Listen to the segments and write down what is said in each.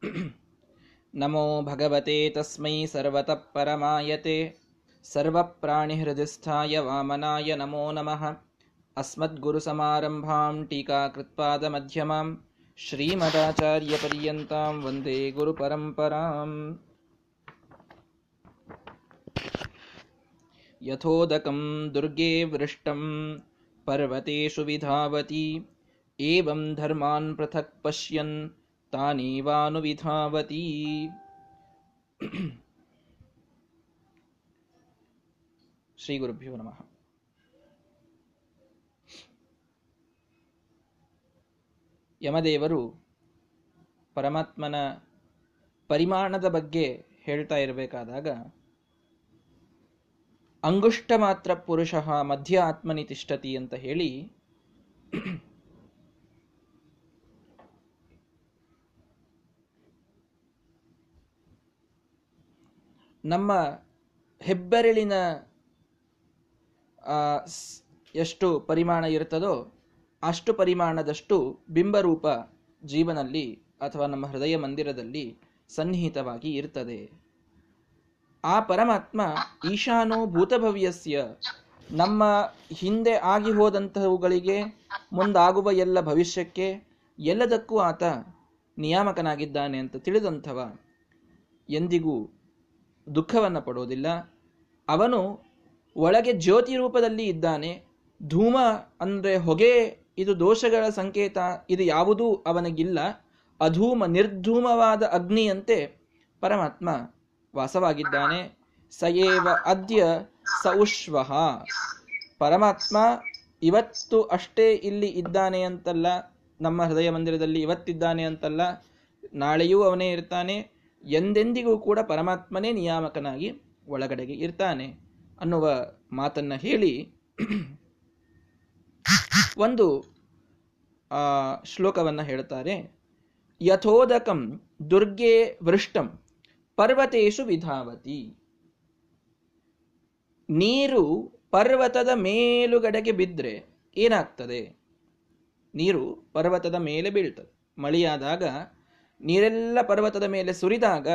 नमो भगवते तस्मै सर्वतः परमायते सर्वप्राणिहृदिस्थाय वामनाय नमो नमः। अस्मद्गुरुसमारम्भां टीकाकृत्पादमध्यमां श्रीमदाचार्यपर्यन्तां वन्दे गुरुपरम्पराम्। यथोदकं दुर्गे वृष्टं पर्वतेषु विधावति एवं धर्मान् पृथक् पश्यन् तानीवानुविधावती ಶ್ರೀಗುರುಭ್ಯೋ ನಮಃ ಯಮದೇವರು ಪರಮಾತ್ಮನ ಪರಿಮಾಣದ ಬಗ್ಗೆ ಹೇಳ್ತಾ ಇರಬೇಕಾದಾಗ ಅಂಗುಷ್ಟ ಮಾತ್ರ ಪುರುಷ ಮಧ್ಯ ಆತ್ಮನಿ ತಿಷ್ಟತಿ ಅಂತ ಹೇಳಿ ನಮ್ಮ ಹೆಬ್ಬೆರಳಿನ ಎಷ್ಟು ಪರಿಮಾಣ ಇರುತ್ತದೋ ಅಷ್ಟು ಪರಿಮಾಣದಷ್ಟು ಬಿಂಬರೂಪ ಜೀವನಲ್ಲಿ ಅಥವಾ ನಮ್ಮ ಹೃದಯ ಮಂದಿರದಲ್ಲಿ ಸನ್ನಿಹಿತವಾಗಿ ಇರ್ತದೆ. ಆ ಪರಮಾತ್ಮ ಈಶಾನೋ ಭೂತಭವ್ಯಸ್ಯ ನಮ್ಮ ಹಿಂದೆ ಆಗಿ ಹೋದಂತಹವುಗಳಿಗೆ ಮುಂದಾಗುವ ಎಲ್ಲ ಭವಿಷ್ಯಕ್ಕೆ ಎಲ್ಲದಕ್ಕೂ ಆತ ನಿಯಾಮಕನಾಗಿದ್ದಾನೆ ಅಂತ ತಿಳಿದಂಥವ ಎಂದಿಗೂ ದುಃಖವನ್ನು ಪಡೋದಿಲ್ಲ ಅವನು ಒಳಗೆ ಜ್ಯೋತಿ ರೂಪದಲ್ಲಿ ಇದ್ದಾನೆ. ಧೂಮ ಅಂದರೆ ಹೊಗೆ, ಇದು ದೋಷಗಳ ಸಂಕೇತ, ಇದು ಯಾವುದೂ ಅವನಿಗಿಲ್ಲ. ಅಧೂಮ, ನಿರ್ಧೂಮವಾದ ಅಗ್ನಿಯಂತೆ ಪರಮಾತ್ಮ ವಾಸವಾಗಿದ್ದಾನೆ. ಸಯೇವ ಅದ್ಯ ಸೌಶ್ವ ಪರಮಾತ್ಮ ಇವತ್ತು ಅಷ್ಟೇ ಇಲ್ಲಿ ಇದ್ದಾನೆ ಅಂತಲ್ಲ, ನಮ್ಮ ಹೃದಯ ಮಂದಿರದಲ್ಲಿ ಇವತ್ತಿದ್ದಾನೆ ಅಂತಲ್ಲ, ನಾಳೆಯೂ ಅವನೇ ಇರ್ತಾನೆ. ಎಂದೆಂದಿಗೂ ಕೂಡ ಪರಮಾತ್ಮನೇ ನಿಯಾಮಕನಾಗಿ ಒಳಗಡೆಗೆ ಇರ್ತಾನೆ ಅನ್ನುವ ಮಾತನ್ನ ಹೇಳಿ ಒಂದು ಶ್ಲೋಕವನ್ನ ಹೇಳ್ತಾರೆ ಯಥೋದಕಂ ದುರ್ಗೆ ವೃಷ್ಟಂ ಪರ್ವತೇಶು ವಿಧಾವತಿ. ನೀರು ಪರ್ವತದ ಮೇಲುಗಡೆಗೆ ಬಿದ್ದರೆ ಏನಾಗ್ತದೆ? ನೀರು ಪರ್ವತದ ಮೇಲೆ ಬೀಳ್ತದೆ. ಮಳೆಯಾದಾಗ ನೀರೆಲ್ಲ ಪರ್ವತದ ಮೇಲೆ ಸುರಿದಾಗ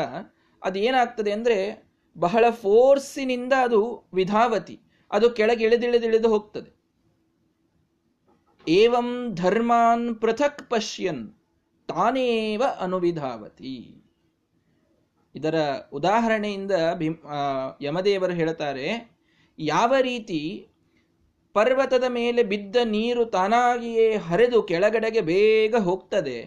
ಅದು ಏನಾಗ್ತದೆ ಅಂದರೆ ಬಹಳ ಫೋರ್ಸಿನಿಂದ ಅದು ವಿಧಾವತಿ, ಅದು ಕೆಳಗೆ ಇಳಿದಿಳಿದಿಳಿದು ಹೋಗ್ತದೆ. ಏವಂ ಧರ್ಮಾನ್ ಪೃಥಕ್ ಪಶ್ಯನ್, ತಾನೇವ ಅನುವಿಧಾವತಿ. ಇದರ ಉದಾಹರಣೆಯಿಂದ ಭೀಮ್ ಯಮದೇವರು ಹೇಳ್ತಾರೆ, ಯಾವ ರೀತಿ ಪರ್ವತದ ಮೇಲೆ ಬಿದ್ದ ನೀರು ತಾನಾಗಿಯೇ ಹರಿದು ಕೆಳಗಡೆಗೆ ಬೇಗ ಹೋಗ್ತದೆ,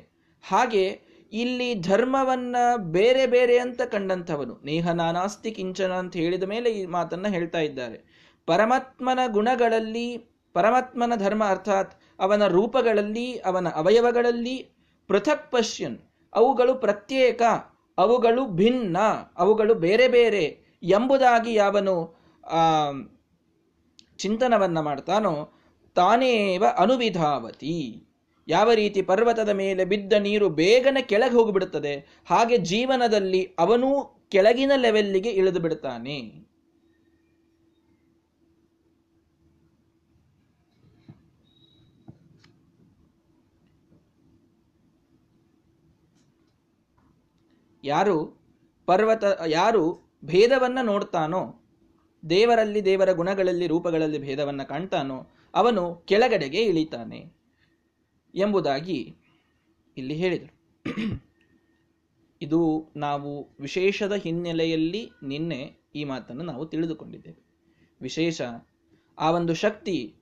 ಹಾಗೆ ಇಲ್ಲಿ ಧರ್ಮವನ್ನ ಬೇರೆ ಬೇರೆ ಅಂತ ಕಂಡಂಥವನು. ನೇಹ ನಾನಾಸ್ತಿ ಕಿಂಚನ ಅಂತ ಹೇಳಿದ ಮೇಲೆ ಈ ಮಾತನ್ನ ಹೇಳ್ತಾ ಇದ್ದಾರೆ. ಪರಮಾತ್ಮನ ಗುಣಗಳಲ್ಲಿ, ಪರಮಾತ್ಮನ ಧರ್ಮ ಅರ್ಥಾತ್ ಅವನ ರೂಪಗಳಲ್ಲಿ, ಅವನ ಅವಯವಗಳಲ್ಲಿ ಪೃಥಕ್ ಪಶ್ಯನ್. ಅವುಗಳು ಪ್ರತ್ಯೇಕ, ಅವುಗಳು ಭಿನ್ನ, ಅವುಗಳು ಬೇರೆ ಬೇರೆ ಎಂಬುದಾಗಿ ಯಾವನು, ಆ, ಚಿಂತನವನ್ನ ಮಾಡ್ತಾನೋ, ತಾನೇವ ಅನುವಿಧಾವತಿ. ಯಾವ ರೀತಿ ಪರ್ವತದ ಮೇಲೆ ಬಿದ್ದ ನೀರು ಬೇಗನೆ ಕೆಳಗೆ ಹೋಗಿಬಿಡುತ್ತದೆ, ಹಾಗೆ ಜೀವನದಲ್ಲಿ ಅವನೂ ಕೆಳಗಿನ ಲೆವೆಲ್ಲಿಗೆ ಇಳಿದು ಬಿಡುತ್ತಾನೆ. ಯಾರು ಪರ್ವತ, ಯಾರು ಭೇದವನ್ನ ನೋಡ್ತಾನೋ, ದೇವರಲ್ಲಿ ದೇವರ ಗುಣಗಳಲ್ಲಿ ರೂಪಗಳಲ್ಲಿ ಭೇದವನ್ನ ಕಾಣ್ತಾನೋ, ಅವನು ಕೆಳಗಡೆಗೆ ಇಳಿತಾನೆ. ಎಂಬುದಾಗಿ ಇಲ್ಲಿ ಹೇಳಿದರು. ಇದು ನಾವು ವಿಶೇಷದ ಹಿನ್ನೆಲೆಯಲ್ಲಿ ನಿನ್ನೆ ಈ ಮಾತನ್ನು ನಾವು ತಿಳಿದುಕೊಂಡಿದ್ದೇವೆ. ವಿಶೇಷ, ಆ ಒಂದು ಶಕ್ತಿ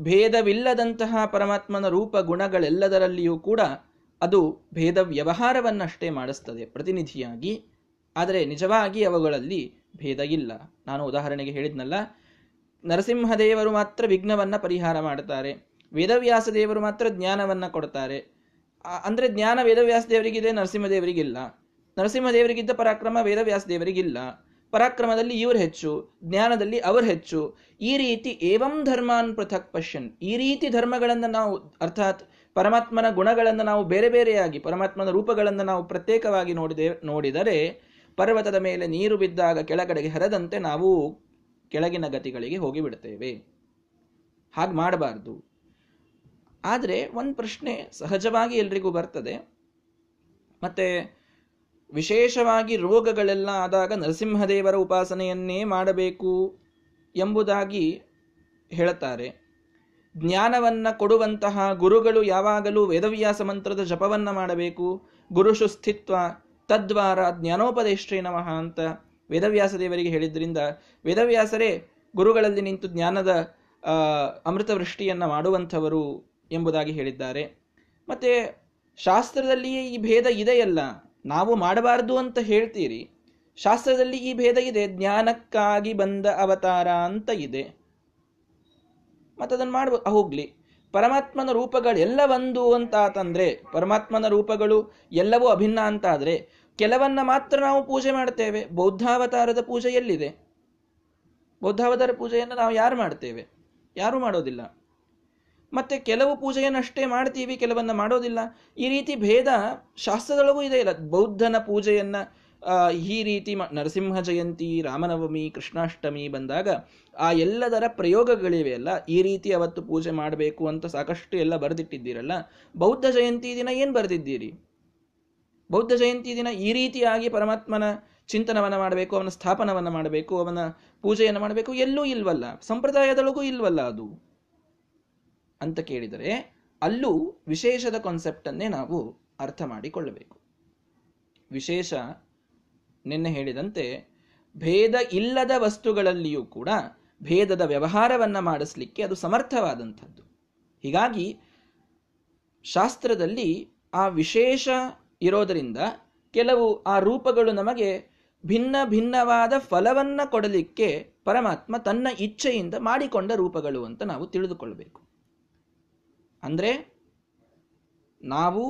ಭೇದವಿಲ್ಲದಂತಹ ಪರಮಾತ್ಮನ ರೂಪ ಗುಣಗಳೆಲ್ಲದರಲ್ಲಿಯೂ ಕೂಡ ಅದು ಭೇದ ವ್ಯವಹಾರವನ್ನಷ್ಟೇ ಮಾಡಿಸ್ತದೆ ಪ್ರತಿನಿಧಿಯಾಗಿ. ಆದರೆ ನಿಜವಾಗಿ ಅವುಗಳಲ್ಲಿ ಭೇದ ಇಲ್ಲ. ನಾನು ಉದಾಹರಣೆಗೆ ಹೇಳಿದ್ನಲ್ಲ, ನರಸಿಂಹದೇವರು ಮಾತ್ರ ವಿಘ್ನವನ್ನು ಪರಿಹಾರ ಮಾಡುತ್ತಾರೆ. ವೇದವ್ಯಾಸ ದೇವರು ಮಾತ್ರ ಜ್ಞಾನವನ್ನ ಕೊಡ್ತಾರೆ. ಅಂದ್ರೆ ಜ್ಞಾನ ವೇದವ್ಯಾಸ ದೇವರಿಗಿದೆ ನರಸಿಂಹದೇವರಿಗಿಲ್ಲ ನರಸಿಂಹದೇವರಿಗಿದ್ದ ಪರಾಕ್ರಮ ವೇದವ್ಯಾಸ ದೇವರಿಗಿಲ್ಲ. ಪರಾಕ್ರಮದಲ್ಲಿ ಇವರು ಹೆಚ್ಚು, ಜ್ಞಾನದಲ್ಲಿ ಅವರು ಹೆಚ್ಚು. ಈ ರೀತಿ ಏವಂ ಧರ್ಮಾನ್ ಪೃಥಕ್ ಪಶ್ಯನ್. ಈ ರೀತಿ ಧರ್ಮಗಳನ್ನು ನಾವು, ಅರ್ಥಾತ್ ಪರಮಾತ್ಮನ ಗುಣಗಳನ್ನು ನಾವು ಬೇರೆ ಬೇರೆಯಾಗಿ, ಪರಮಾತ್ಮನ ರೂಪಗಳನ್ನು ನಾವು ಪ್ರತ್ಯೇಕವಾಗಿ ನೋಡಿದೆ, ನೋಡಿದರೆ ಪರ್ವತದ ಮೇಲೆ ನೀರು ಬಿದ್ದಾಗ ಕೆಳಗಡೆಗೆ ಹರದಂತೆ ನಾವು ಕೆಳಗಿನ ಗತಿಗಳಿಗೆ ಹೋಗಿಬಿಡ್ತೇವೆ. ಹಾಗೆ ಮಾಡಬಾರ್ದು. ಆದರೆ ಒಂದು ಪ್ರಶ್ನೆ ಸಹಜವಾಗಿ ಎಲ್ರಿಗೂ ಬರ್ತದೆ. ಮತ್ತೆ ವಿಶೇಷವಾಗಿ ರೋಗಗಳೆಲ್ಲ ಆದಾಗ ನರಸಿಂಹದೇವರ ಉಪಾಸನೆಯನ್ನೇ ಮಾಡಬೇಕು ಎಂಬುದಾಗಿ ಹೇಳುತ್ತಾರೆ. ಜ್ಞಾನವನ್ನ ಕೊಡುವಂತಹ ಗುರುಗಳು ಯಾವಾಗಲೂ ವೇದವ್ಯಾಸ ಮಂತ್ರದ ಜಪವನ್ನ ಮಾಡಬೇಕು. ಗುರುಷು ಸ್ಥಿತ್ವ ತದ್ವಾರ ಜ್ಞಾನೋಪದೇಶ್ರೇ ನಮಃ ಅಂತ ವೇದವ್ಯಾಸ ದೇವರಿಗೆ ಹೇಳಿದ್ರಿಂದ ವೇದವ್ಯಾಸರೇ ಗುರುಗಳಲ್ಲಿ ನಿಂತು ಜ್ಞಾನದ ಅಮೃತವೃಷ್ಟಿಯನ್ನು ಮಾಡುವಂಥವರು ಎಂಬುದಾಗಿ ಹೇಳಿದ್ದಾರೆ. ಮತ್ತೆ ಶಾಸ್ತ್ರದಲ್ಲಿಯೇ ಈ ಭೇದ ಇದೆಯಲ್ಲ? ನಾವು ಮಾಡಬಾರದು ಅಂತ ಹೇಳ್ತೀರಿ. ಶಾಸ್ತ್ರದಲ್ಲಿ ಈ ಭೇದ ಇದೆ. ಜ್ಞಾನಕ್ಕಾಗಿ ಬಂದ ಅವತಾರ ಅಂತ ಇದೆ. ಅದನ್ನು ಮಾಡ್ಬೋದು ಹೋಗ್ಲಿ. ಪರಮಾತ್ಮನ ರೂಪಗಳೆಲ್ಲ ಒಂದು ಅಂತ ಆತಂದ್ರೆ ಪರಮಾತ್ಮನ ರೂಪಗಳು ಎಲ್ಲವೂ ಅಭಿನ್ನ ಅಂತಾದರೆ, ಕೆಲವನ್ನ ಮಾತ್ರ ನಾವು ಪೂಜೆ ಮಾಡ್ತೇವೆ. ಬೌದ್ಧಾವತಾರದ ಪೂಜೆ ಎಲ್ಲಿದೆ? ಬೌದ್ಧಾವತಾರ ಪೂಜೆಯನ್ನು ನಾವು ಯಾರು ಮಾಡ್ತೇವೆ? ಯಾರು ಮಾಡೋದಿಲ್ಲ. ಮತ್ತೆ ಕೆಲವು ಪೂಜೆಯನ್ನಷ್ಟೇ ಮಾಡ್ತೀವಿ, ಕೆಲವನ್ನ ಮಾಡೋದಿಲ್ಲ. ಈ ರೀತಿ ಭೇದ ಶಾಸ್ತ್ರದೊಳಗೂ ಇದೆ. ಇಲ್ಲ, ಬೌದ್ಧನ ಪೂಜೆಯನ್ನ ಈ ರೀತಿ ನರಸಿಂಹ ಜಯಂತಿ, ರಾಮನವಮಿ, ಕೃಷ್ಣಾಷ್ಟಮಿ ಬಂದಾಗ ಆ ಎಲ್ಲದರ ಪ್ರಯೋಗಗಳಿವೆ ಅಲ್ಲ? ಈ ರೀತಿ ಅವತ್ತು ಪೂಜೆ ಮಾಡಬೇಕು ಅಂತ ಸಾಕಷ್ಟು ಎಲ್ಲ ಬರೆದಿಟ್ಟಿದ್ದೀರಲ್ಲ? ಬೌದ್ಧ ಜಯಂತಿ ದಿನ ಏನು ಬರೆದಿದ್ದೀರಿ? ಬೌದ್ಧ ಜಯಂತಿ ದಿನ ಈ ರೀತಿಯಾಗಿ ಪರಮಾತ್ಮನ ಚಿಂತನವನ್ನು ಮಾಡಬೇಕು, ಅವನ ಸ್ಥಾಪನವನ್ನು ಮಾಡಬೇಕು, ಅವನ ಪೂಜೆಯನ್ನು ಮಾಡಬೇಕು, ಎಲ್ಲೂ ಇಲ್ವಲ್ಲ? ಸಂಪ್ರದಾಯದೊಳಗೂ ಇಲ್ವಲ್ಲ ಅದು? ಅಂತ ಕೇಳಿದರೆ ಅಲ್ಲೂ ವಿಶೇಷದ ಕಾನ್ಸೆಪ್ಟನ್ನೇ ನಾವು ಅರ್ಥ ಮಾಡಿಕೊಳ್ಳಬೇಕು. ವಿಶೇಷ ನಿನ್ನೆ ಹೇಳಿದಂತೆ ಭೇದ ಇಲ್ಲದ ವಸ್ತುಗಳಲ್ಲಿಯೂ ಕೂಡ ಭೇದದ ವ್ಯವಹಾರವನ್ನ ಮಾಡಿಸ್ಲಿಕ್ಕೆ ಅದು ಸಮರ್ಥವಾದಂಥದ್ದು. ಹೀಗಾಗಿ ಶಾಸ್ತ್ರದಲ್ಲಿ ಆ ವಿಶೇಷ ಇರೋದರಿಂದ ಕೆಲವು ಆ ರೂಪಗಳು ನಮಗೆ ಭಿನ್ನ ಭಿನ್ನವಾದ ಫಲವನ್ನ ಕೊಡಲಿಕ್ಕೆ ಪರಮಾತ್ಮ ತನ್ನ ಇಚ್ಛೆಯಿಂದ ಮಾಡಿಕೊಂಡ ರೂಪಗಳು ಅಂತ ನಾವು ತಿಳಿದುಕೊಳ್ಬೇಕು ಅಂದ್ರೆ ನಾವು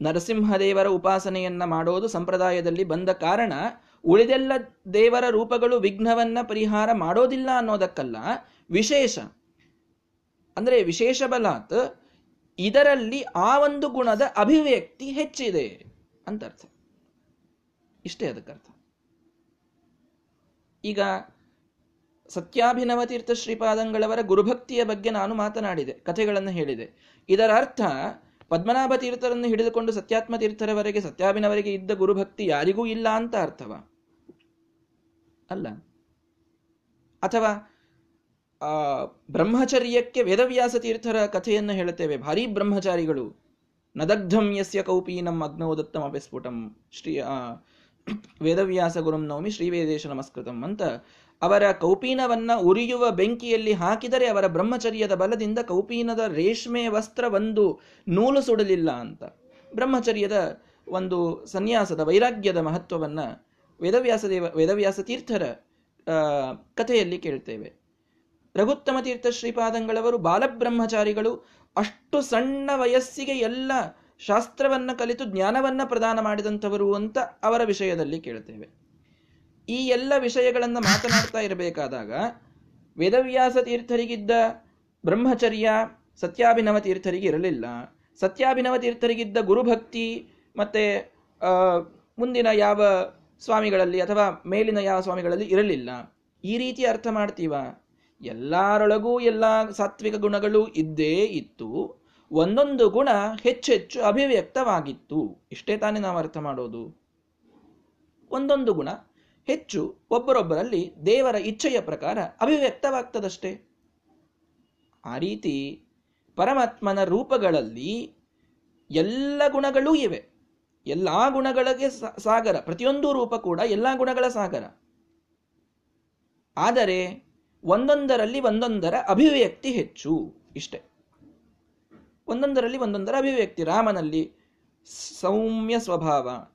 ನರಸಿಂಹದೇವರ ಉಪಾಸನೆಯನ್ನ ಮಾಡೋದು ಸಂಪ್ರದಾಯದಲ್ಲಿ ಬಂದ ಕಾರಣ ಉಳಿದೆಲ್ಲ ದೇವರ ರೂಪಗಳು ವಿಘ್ನವನ್ನ ಪರಿಹಾರ ಮಾಡೋದಿಲ್ಲ ಅನ್ನೋದಕ್ಕಲ್ಲ, ವಿಶೇಷ. ಅಂದರೆ ವಿಶೇಷ ಬಲಾತ್, ಇದರಲ್ಲಿ ಆ ಒಂದು ಗುಣದ ಅಭಿವ್ಯಕ್ತಿ ಹೆಚ್ಚಿದೆ ಅಂತ ಅರ್ಥ. ಇಷ್ಟೇ ಅದಕ್ಕರ್ಥ ಈಗ ಸತ್ಯಾಭಿನವ ತೀರ್ಥ ಶ್ರೀಪಾದಂಗಳವರ ಗುರುಭಕ್ತಿಯ ಬಗ್ಗೆ ನಾನು ಮಾತನಾಡಿದೆ, ಕಥೆಗಳನ್ನು ಹೇಳಿದೆ. ಇದರ ಅರ್ಥ ಪದ್ಮನಾಭ ತೀರ್ಥರನ್ನು ಹಿಡಿದುಕೊಂಡು ಸತ್ಯಾತ್ಮ ತೀರ್ಥರವರೆಗೆ ಸತ್ಯಾಭಿನವರಿಗೆ ಇದ್ದ ಗುರುಭಕ್ತಿ ಯಾರಿಗೂ ಇಲ್ಲ ಅಂತ ಅರ್ಥವ? ಅಲ್ಲ. ಅಥವಾ, ಆ, ಬ್ರಹ್ಮಚರ್ಯಕ್ಕೆ ವೇದವ್ಯಾಸ ತೀರ್ಥರ ಕಥೆಯನ್ನು ಹೇಳುತ್ತೇವೆ. ಭಾರಿ ಬ್ರಹ್ಮಚಾರಿಗಳು. ನದಗ್ಧಂ ಯಸ್ಯ ಕೌಪೀನಂ ಅಗ್ನೋದತ್ತಮ ಅಪಿಸ್ಫುಟಂ. ಶ್ರೀ ವೇದವ್ಯಾಸ ಗುರುಂ ನವಮಿ ಶ್ರೀವೇದೇಶ ನಮಸ್ಕೃತಂ ಅಂತ ಅವರ ಕೌಪೀನವನ್ನ ಉರಿಯುವ ಬೆಂಕಿಯಲ್ಲಿ ಹಾಕಿದರೆ ಅವರ ಬ್ರಹ್ಮಚರ್ಯದ ಬಲದಿಂದ ಕೌಪೀನದ ರೇಷ್ಮೆ ವಸ್ತ್ರ ಒಂದು ನೂಲು ಸುಡಲಿಲ್ಲ ಅಂತ. ಬ್ರಹ್ಮಚರ್ಯದ ಒಂದು ಸನ್ಯಾಸದ ವೈರಾಗ್ಯದ ಮಹತ್ವವನ್ನು ವೇದವ್ಯಾಸದೇವ, ವೇದವ್ಯಾಸ ತೀರ್ಥರ ಕಥೆಯಲ್ಲಿ ಕೇಳ್ತೇವೆ. ರಘುತ್ತಮ ತೀರ್ಥ ಶ್ರೀಪಾದಂಗಳವರು ಬಾಲಬ್ರಹ್ಮಚಾರಿಗಳು ಅಷ್ಟು ಸಣ್ಣ ವಯಸ್ಸಿಗೆ ಎಲ್ಲ ಶಾಸ್ತ್ರವನ್ನು ಕಲಿತು ಜ್ಞಾನವನ್ನು ಪ್ರದಾನ ಮಾಡಿದಂಥವರು ಅಂತ ಅವರ ವಿಷಯದಲ್ಲಿ ಕೇಳ್ತೇವೆ. ಈ ಎಲ್ಲ ವಿಷಯಗಳನ್ನು ಮಾತನಾಡ್ತಾ ಇರಬೇಕಾದಾಗ ವೇದವ್ಯಾಸ ತೀರ್ಥರಿಗಿದ್ದ ಬ್ರಹ್ಮಚರ್ಯ ಸತ್ಯಾಭಿನವ ತೀರ್ಥರಿಗೆ ಇರಲಿಲ್ಲ. ಸತ್ಯಾಭಿನವ ತೀರ್ಥರಿಗಿದ್ದ ಗುರುಭಕ್ತಿ ಮತ್ತೆ ಮುಂದಿನ ಯಾವ ಸ್ವಾಮಿಗಳಲ್ಲಿ ಅಥವಾ ಮೇಲಿನ ಯಾವ ಸ್ವಾಮಿಗಳಲ್ಲಿ ಇರಲಿಲ್ಲ. ಈ ರೀತಿ ಅರ್ಥ ಮಾಡ್ತೀವ? ಎಲ್ಲರೊಳಗೂ ಎಲ್ಲ ಸಾತ್ವಿಕ ಗುಣಗಳು ಇದ್ದೇ ಇತ್ತು. ಒಂದೊಂದು ಗುಣ ಹೆಚ್ಚೆಚ್ಚು ಅಭಿವ್ಯಕ್ತವಾಗಿತ್ತು. ಇಷ್ಟೇ ತಾನೇ ನಾವು ಅರ್ಥ ಮಾಡೋದು. ಒಂದೊಂದು ಗುಣ ಹೆಚ್ಚು ಒಬ್ಬರೊಬ್ಬರಲ್ಲಿ ದೇವರ ಇಚ್ಛೆಯ ಪ್ರಕಾರ ಅಭಿವ್ಯಕ್ತವಾಗ್ತದಷ್ಟೇ. ಆ ರೀತಿ ಪರಮಾತ್ಮನ ರೂಪಗಳಲ್ಲಿ ಎಲ್ಲ ಗುಣಗಳೂ ಇವೆ. ಎಲ್ಲ ಗುಣಗಳಿಗೆ ಸಾಗರ. ಪ್ರತಿಯೊಂದು ರೂಪ ಕೂಡ ಎಲ್ಲ ಗುಣಗಳ ಸಾಗರ. ಆದರೆ ಒಂದೊಂದರಲ್ಲಿ ಒಂದೊಂದರ ಅಭಿವ್ಯಕ್ತಿ ಹೆಚ್ಚು ಇಷ್ಟೆ. ಒಂದೊಂದರಲ್ಲಿ ಒಂದೊಂದರ ಅಭಿವ್ಯಕ್ತಿ. ರಾಮನಲ್ಲಿ ಸೌಮ್ಯ ಸ್ವಭಾವ,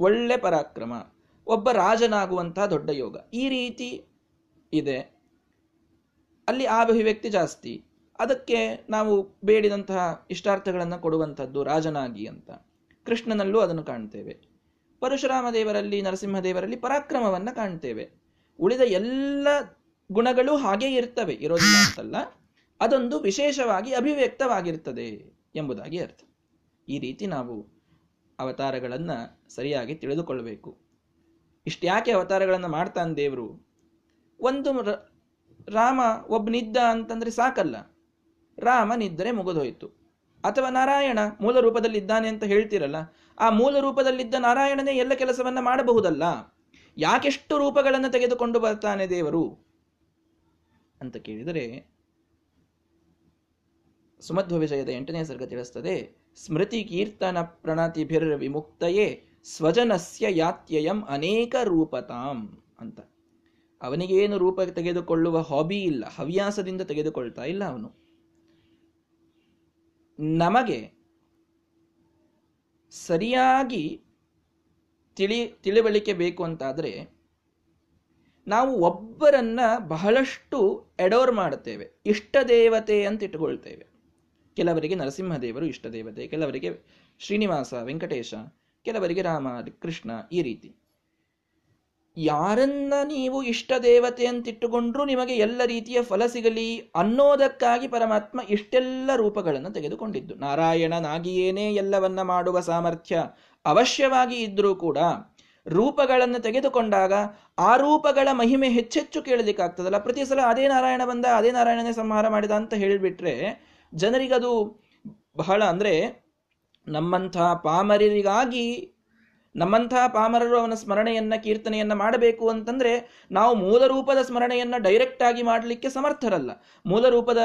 ಒಳ್ಳೆ ಪರಾಕ್ರಮ ಒಬ್ಬ ರಾಜನಾಗುವಂತಹ ದೊಡ್ಡ ಯೋಗ. ಈ ರೀತಿ ಇದೆ. ಅಲ್ಲಿ ಆ ಅಭಿವ್ಯಕ್ತಿ ಜಾಸ್ತಿ. ಅದಕ್ಕೆ ನಾವು ಬೇಡಿದಂತಹ ಇಷ್ಟಾರ್ಥಗಳನ್ನು ಕೊಡುವಂಥದ್ದು ರಾಜನಾಗಿ ಅಂತ. ಕೃಷ್ಣನಲ್ಲೂ ಅದನ್ನು ಕಾಣ್ತೇವೆ. ಪರಶುರಾಮ ದೇವರಲ್ಲಿ ನರಸಿಂಹದೇವರಲ್ಲಿ ಪರಾಕ್ರಮವನ್ನು ಕಾಣ್ತೇವೆ. ಉಳಿದ ಎಲ್ಲ ಗುಣಗಳು ಹಾಗೆ ಇರ್ತವೆ. ಇರೋದಿಲ್ಲ ಅಂತಲ್ಲ. ಅದೊಂದು ವಿಶೇಷವಾಗಿ ಅಭಿವ್ಯಕ್ತವಾಗಿರ್ತದೆ ಎಂಬುದಾಗಿ ಅರ್ಥ. ಈ ರೀತಿ ನಾವು ಅವತಾರಗಳನ್ನು ಸರಿಯಾಗಿ ತಿಳಿದುಕೊಳ್ಳಬೇಕು ಇಷ್ಟ್ಯಾಕೆ ಅವತಾರಗಳನ್ನು ಮಾಡ್ತಾನೆ ದೇವರು? ಒಂದು ರಾಮ ಒಬ್ಬನಿದ್ದ ಅಂತಂದ್ರೆ ಸಾಕಲ್ಲ. ರಾಮ ನಿದ್ದರೆ ಮುಗಿದೋಯ್ತು. ಅಥವಾ ನಾರಾಯಣ ಮೂಲ ರೂಪದಲ್ಲಿದ್ದಾನೆ ಅಂತ ಹೇಳ್ತಿರಲ್ಲ, ಆ ಮೂಲ ರೂಪದಲ್ಲಿದ್ದ ನಾರಾಯಣನೇ ಎಲ್ಲ ಕೆಲಸವನ್ನ ಮಾಡಬಹುದಲ್ಲ? ಯಾಕೆಷ್ಟು ರೂಪಗಳನ್ನು ತೆಗೆದುಕೊಂಡು ಬರ್ತಾನೆ ದೇವರು? ಅಂತ ಕೇಳಿದರೆ, ಸುಮಧ್ವ ವಿಷಯದ ಎಂಟನೇ ಸರ್ಗ ತಿಳಿಸ್ತದೆ, ಸ್ಮೃತಿ ಕೀರ್ತನ ಪ್ರಣತಿಭಿರ್ ವಿಮುಕ್ತಯೇ ಸ್ವಜನಸ್ಯ ಯಾತ್ಯಯಂ ಅನೇಕ ರೂಪತಾಂ ಅಂತ. ಅವನಿಗೇನು ರೂಪ ತೆಗೆದುಕೊಳ್ಳುವ ಹಾಬಿ ಇಲ್ಲ, ಹವ್ಯಾಸದಿಂದ ತೆಗೆದುಕೊಳ್ತಾ ಇಲ್ಲ ಅವನು. ನಮಗೆ ಸರಿಯಾಗಿ ತಿಳಿ, ತಿಳಿವಳಿಕೆ ಬೇಕು ಅಂತಾದರೆ, ನಾವು ಒಬ್ಬರನ್ನ ಬಹಳಷ್ಟು ಎಡೋರ್ ಮಾಡುತ್ತೇವೆ. ಇಷ್ಟ ದೇವತೆ ಅಂತ ಇಟ್ಟುಕೊಳ್ತೇವೆ. ಕೆಲವರಿಗೆ ನರಸಿಂಹದೇವರು ಇಷ್ಟ ದೇವತೆ, ಕೆಲವರಿಗೆ ಶ್ರೀನಿವಾಸ ವೆಂಕಟೇಶ ಕೆಲವರಿಗೆ ರಾಮ, ಕೃಷ್ಣ ಈ ರೀತಿ. ಯಾರನ್ನ ನೀವು ಇಷ್ಟ ದೇವತೆ ಅಂತಿಟ್ಟುಕೊಂಡ್ರೂ ನಿಮಗೆ ಎಲ್ಲ ರೀತಿಯ ಫಲ ಸಿಗಲಿ ಅನ್ನೋದಕ್ಕಾಗಿ ಪರಮಾತ್ಮ ಇಷ್ಟೆಲ್ಲ ರೂಪಗಳನ್ನು ತೆಗೆದುಕೊಂಡಿದ್ದು. ನಾರಾಯಣನಾಗಿಯೇನೇ ಎಲ್ಲವನ್ನ ಮಾಡುವ ಸಾಮರ್ಥ್ಯ ಅವಶ್ಯವಾಗಿ ಇದ್ರೂ ಕೂಡ ರೂಪಗಳನ್ನು ತೆಗೆದುಕೊಂಡಾಗ ಆ ರೂಪಗಳ ಮಹಿಮೆ ಹೆಚ್ಚೆಚ್ಚು ಕೇಳಲಿಕ್ಕಾಗ್ತದಲ್ಲ. ಪ್ರತಿ ಸಲ ಅದೇ ನಾರಾಯಣ ಬಂದ, ಅದೇ ನಾರಾಯಣನೇ ಸಂಹಾರ ಮಾಡಿದ ಅಂತ ಹೇಳಿಬಿಟ್ರೆ ಜನರಿಗದು ಬಹಳ ಅಂದ್ರೆ ನಮ್ಮಂಥ ಪಾಮರರಿಗಾಗಿ, ನಮ್ಮಂಥ ಪಾಮರರು ಅವನ ಸ್ಮರಣೆಯನ್ನ, ಕೀರ್ತನೆಯನ್ನ ಮಾಡಬೇಕು ಅಂತಂದ್ರೆ ನಾವು ಮೂಲ ರೂಪದ ಸ್ಮರಣೆಯನ್ನ ಡೈರೆಕ್ಟ್ ಆಗಿ ಮಾಡಲಿಕ್ಕೆ ಸಮರ್ಥರಲ್ಲ. ಮೂಲ ರೂಪದ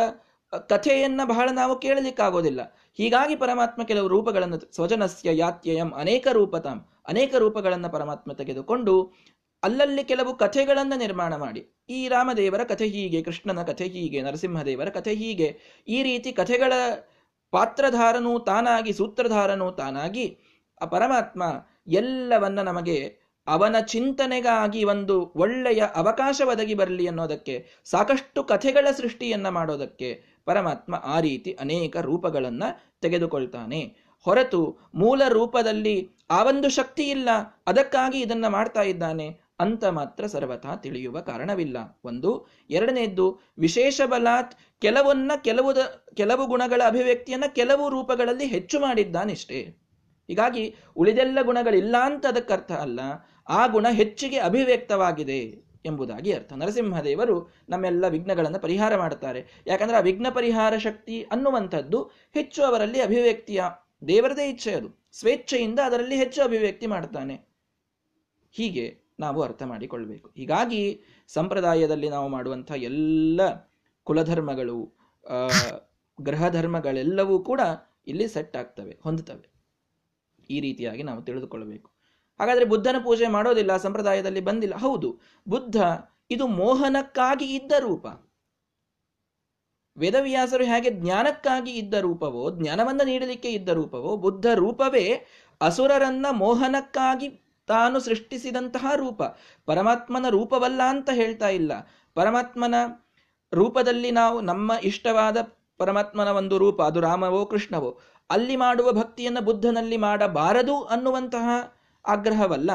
ಕಥೆಯನ್ನ ಬಹಳ ನಾವು ಕೇಳಲಿಕ್ಕಾಗೋದಿಲ್ಲ. ಹೀಗಾಗಿ ಪರಮಾತ್ಮ ಕೆಲವು ರೂಪಗಳನ್ನು ಸ್ವಜನಸ್ಯ ಯಾತ್ಯಯಂ ಅನೇಕ ರೂಪತಾಂ, ಅನೇಕ ರೂಪಗಳನ್ನು ಪರಮಾತ್ಮ ತೆಗೆದುಕೊಂಡು ಅಲ್ಲಲ್ಲಿ ಕೆಲವು ಕಥೆಗಳನ್ನು ನಿರ್ಮಾಣ ಮಾಡಿ. ಈ ರಾಮದೇವರ ಕಥೆ ಹೀಗೆ, ಕೃಷ್ಣನ ಕಥೆ ಹೀಗೆ, ನರಸಿಂಹದೇವರ ಕಥೆ ಹೀಗೆ ಈ ರೀತಿ ಕಥೆಗಳ ಪಾತ್ರಧಾರನು ತಾನಾಗಿ, ಸೂತ್ರಧಾರನೂ ತಾನಾಗಿ ಆ ಪರಮಾತ್ಮ ಎಲ್ಲವನ್ನ ನಮಗೆ ಅವನ ಚಿಂತನೆಗಾಗಿ ಒಂದು ಒಳ್ಳೆಯ ಅವಕಾಶ ಒದಗಿ ಬರಲಿ ಅನ್ನೋದಕ್ಕೆ, ಸಾಕಷ್ಟು ಕಥೆಗಳ ಸೃಷ್ಟಿಯನ್ನ ಮಾಡೋದಕ್ಕೆ ಪರಮಾತ್ಮ ಆ ರೀತಿ ಅನೇಕ ರೂಪಗಳನ್ನ ತೆಗೆದುಕೊಳ್ತಾನೆ. ಹೊರತು ಮೂಲ ರೂಪದಲ್ಲಿ ಆ ಒಂದು ಶಕ್ತಿ ಇಲ್ಲ, ಅದಕ್ಕಾಗಿ ಇದನ್ನ ಮಾಡ್ತಾ ಇದ್ದಾನೆ. ಅಂತ ಮಾತ್ರ ಸರ್ವಥಾ ತಿಳಿಯುವ ಕಾರಣವಿಲ್ಲ. ಒಂದು. ಎರಡನೆಯದ್ದು ವಿಶೇಷ ಬಲಾತ್ ಕೆಲವನ್ನ ಕೆಲವು ಕೆಲವು ಗುಣಗಳ ಅಭಿವ್ಯಕ್ತಿಯನ್ನ ಕೆಲವು ರೂಪಗಳಲ್ಲಿ ಹೆಚ್ಚು ಮಾಡಿದ್ದಾನಿಷ್ಟೇ. ಹೀಗಾಗಿ ಉಳಿದೆಲ್ಲ ಗುಣಗಳಿಲ್ಲ ಅಂತ ಅದಕ್ಕರ್ಥ ಅಲ್ಲ. ಆ ಗುಣ ಹೆಚ್ಚಿಗೆ ಅಭಿವ್ಯಕ್ತವಾಗಿದೆ ಎಂಬುದಾಗಿ ಅರ್ಥ. ನರಸಿಂಹದೇವರು ನಮ್ಮೆಲ್ಲ ವಿಘ್ನಗಳನ್ನು ಪರಿಹಾರ ಮಾಡುತ್ತಾರೆ. ಯಾಕಂದ್ರೆ ಆ ವಿಘ್ನ ಪರಿಹಾರ ಶಕ್ತಿ ಅನ್ನುವಂಥದ್ದು ಹೆಚ್ಚು ಅವರಲ್ಲಿ ಅಭಿವ್ಯಕ್ತಿಯ, ದೇವರದೇ ಇಚ್ಛೆ ಅದು. ಸ್ವೇಚ್ಛೆಯಿಂದ ಅದರಲ್ಲಿ ಹೆಚ್ಚು ಅಭಿವ್ಯಕ್ತಿ ಮಾಡ್ತಾನೆ. ಹೀಗೆ ನಾವು ಅರ್ಥ ಮಾಡಿಕೊಳ್ಬೇಕು. ಹೀಗಾಗಿ ಸಂಪ್ರದಾಯದಲ್ಲಿ ನಾವು ಮಾಡುವಂಥ ಎಲ್ಲ ಕುಲಧರ್ಮಗಳು ಗ್ರಹ ಧರ್ಮಗಳೆಲ್ಲವೂ ಕೂಡ ಇಲ್ಲಿ ಸೆಟ್ ಆಗ್ತವೆ ಹೊಂದುತ್ತವೆ ಈ ರೀತಿಯಾಗಿ ನಾವು ತಿಳಿದುಕೊಳ್ಳಬೇಕು. ಹಾಗಾದ್ರೆ ಬುದ್ಧನ ಪೂಜೆ ಮಾಡೋದಿಲ್ಲ, ಸಂಪ್ರದಾಯದಲ್ಲಿ ಬಂದಿಲ್ಲ. ಹೌದು, ಬುದ್ಧ ಇದು ಮೋಹನಕ್ಕಾಗಿ ಇದ್ದ ರೂಪ. ವೇದವ್ಯಾಸರು ಹೇಗೆ ಜ್ಞಾನಕ್ಕಾಗಿ ಇದ್ದ ರೂಪವೋ, ಜ್ಞಾನವನ್ನ ನೀಡಲಿಕ್ಕೆ ಇದ್ದ ರೂಪವೋ, ಬುದ್ಧ ರೂಪವೇ ಅಸುರರನ್ನ ಮೋಹನಕ್ಕಾಗಿ ತಾನು ಸೃಷ್ಟಿಸಿದಂತಹ ರೂಪ. ಪರಮಾತ್ಮನ ರೂಪವಲ್ಲ ಅಂತ ಹೇಳ್ತಾ ಇಲ್ಲ. ಪರಮಾತ್ಮನ ರೂಪದಲ್ಲಿ ನಾವು ನಮ್ಮ ಇಷ್ಟವಾದ ಪರಮಾತ್ಮನ ಒಂದು ರೂಪ, ಅದು ರಾಮವೋ ಕೃಷ್ಣವೋ, ಅಲ್ಲಿ ಮಾಡುವ ಭಕ್ತಿಯನ್ನು ಬುದ್ಧನಲ್ಲಿ ಮಾಡಬಾರದು ಅನ್ನುವಂತಹ ಆಗ್ರಹವಲ್ಲ.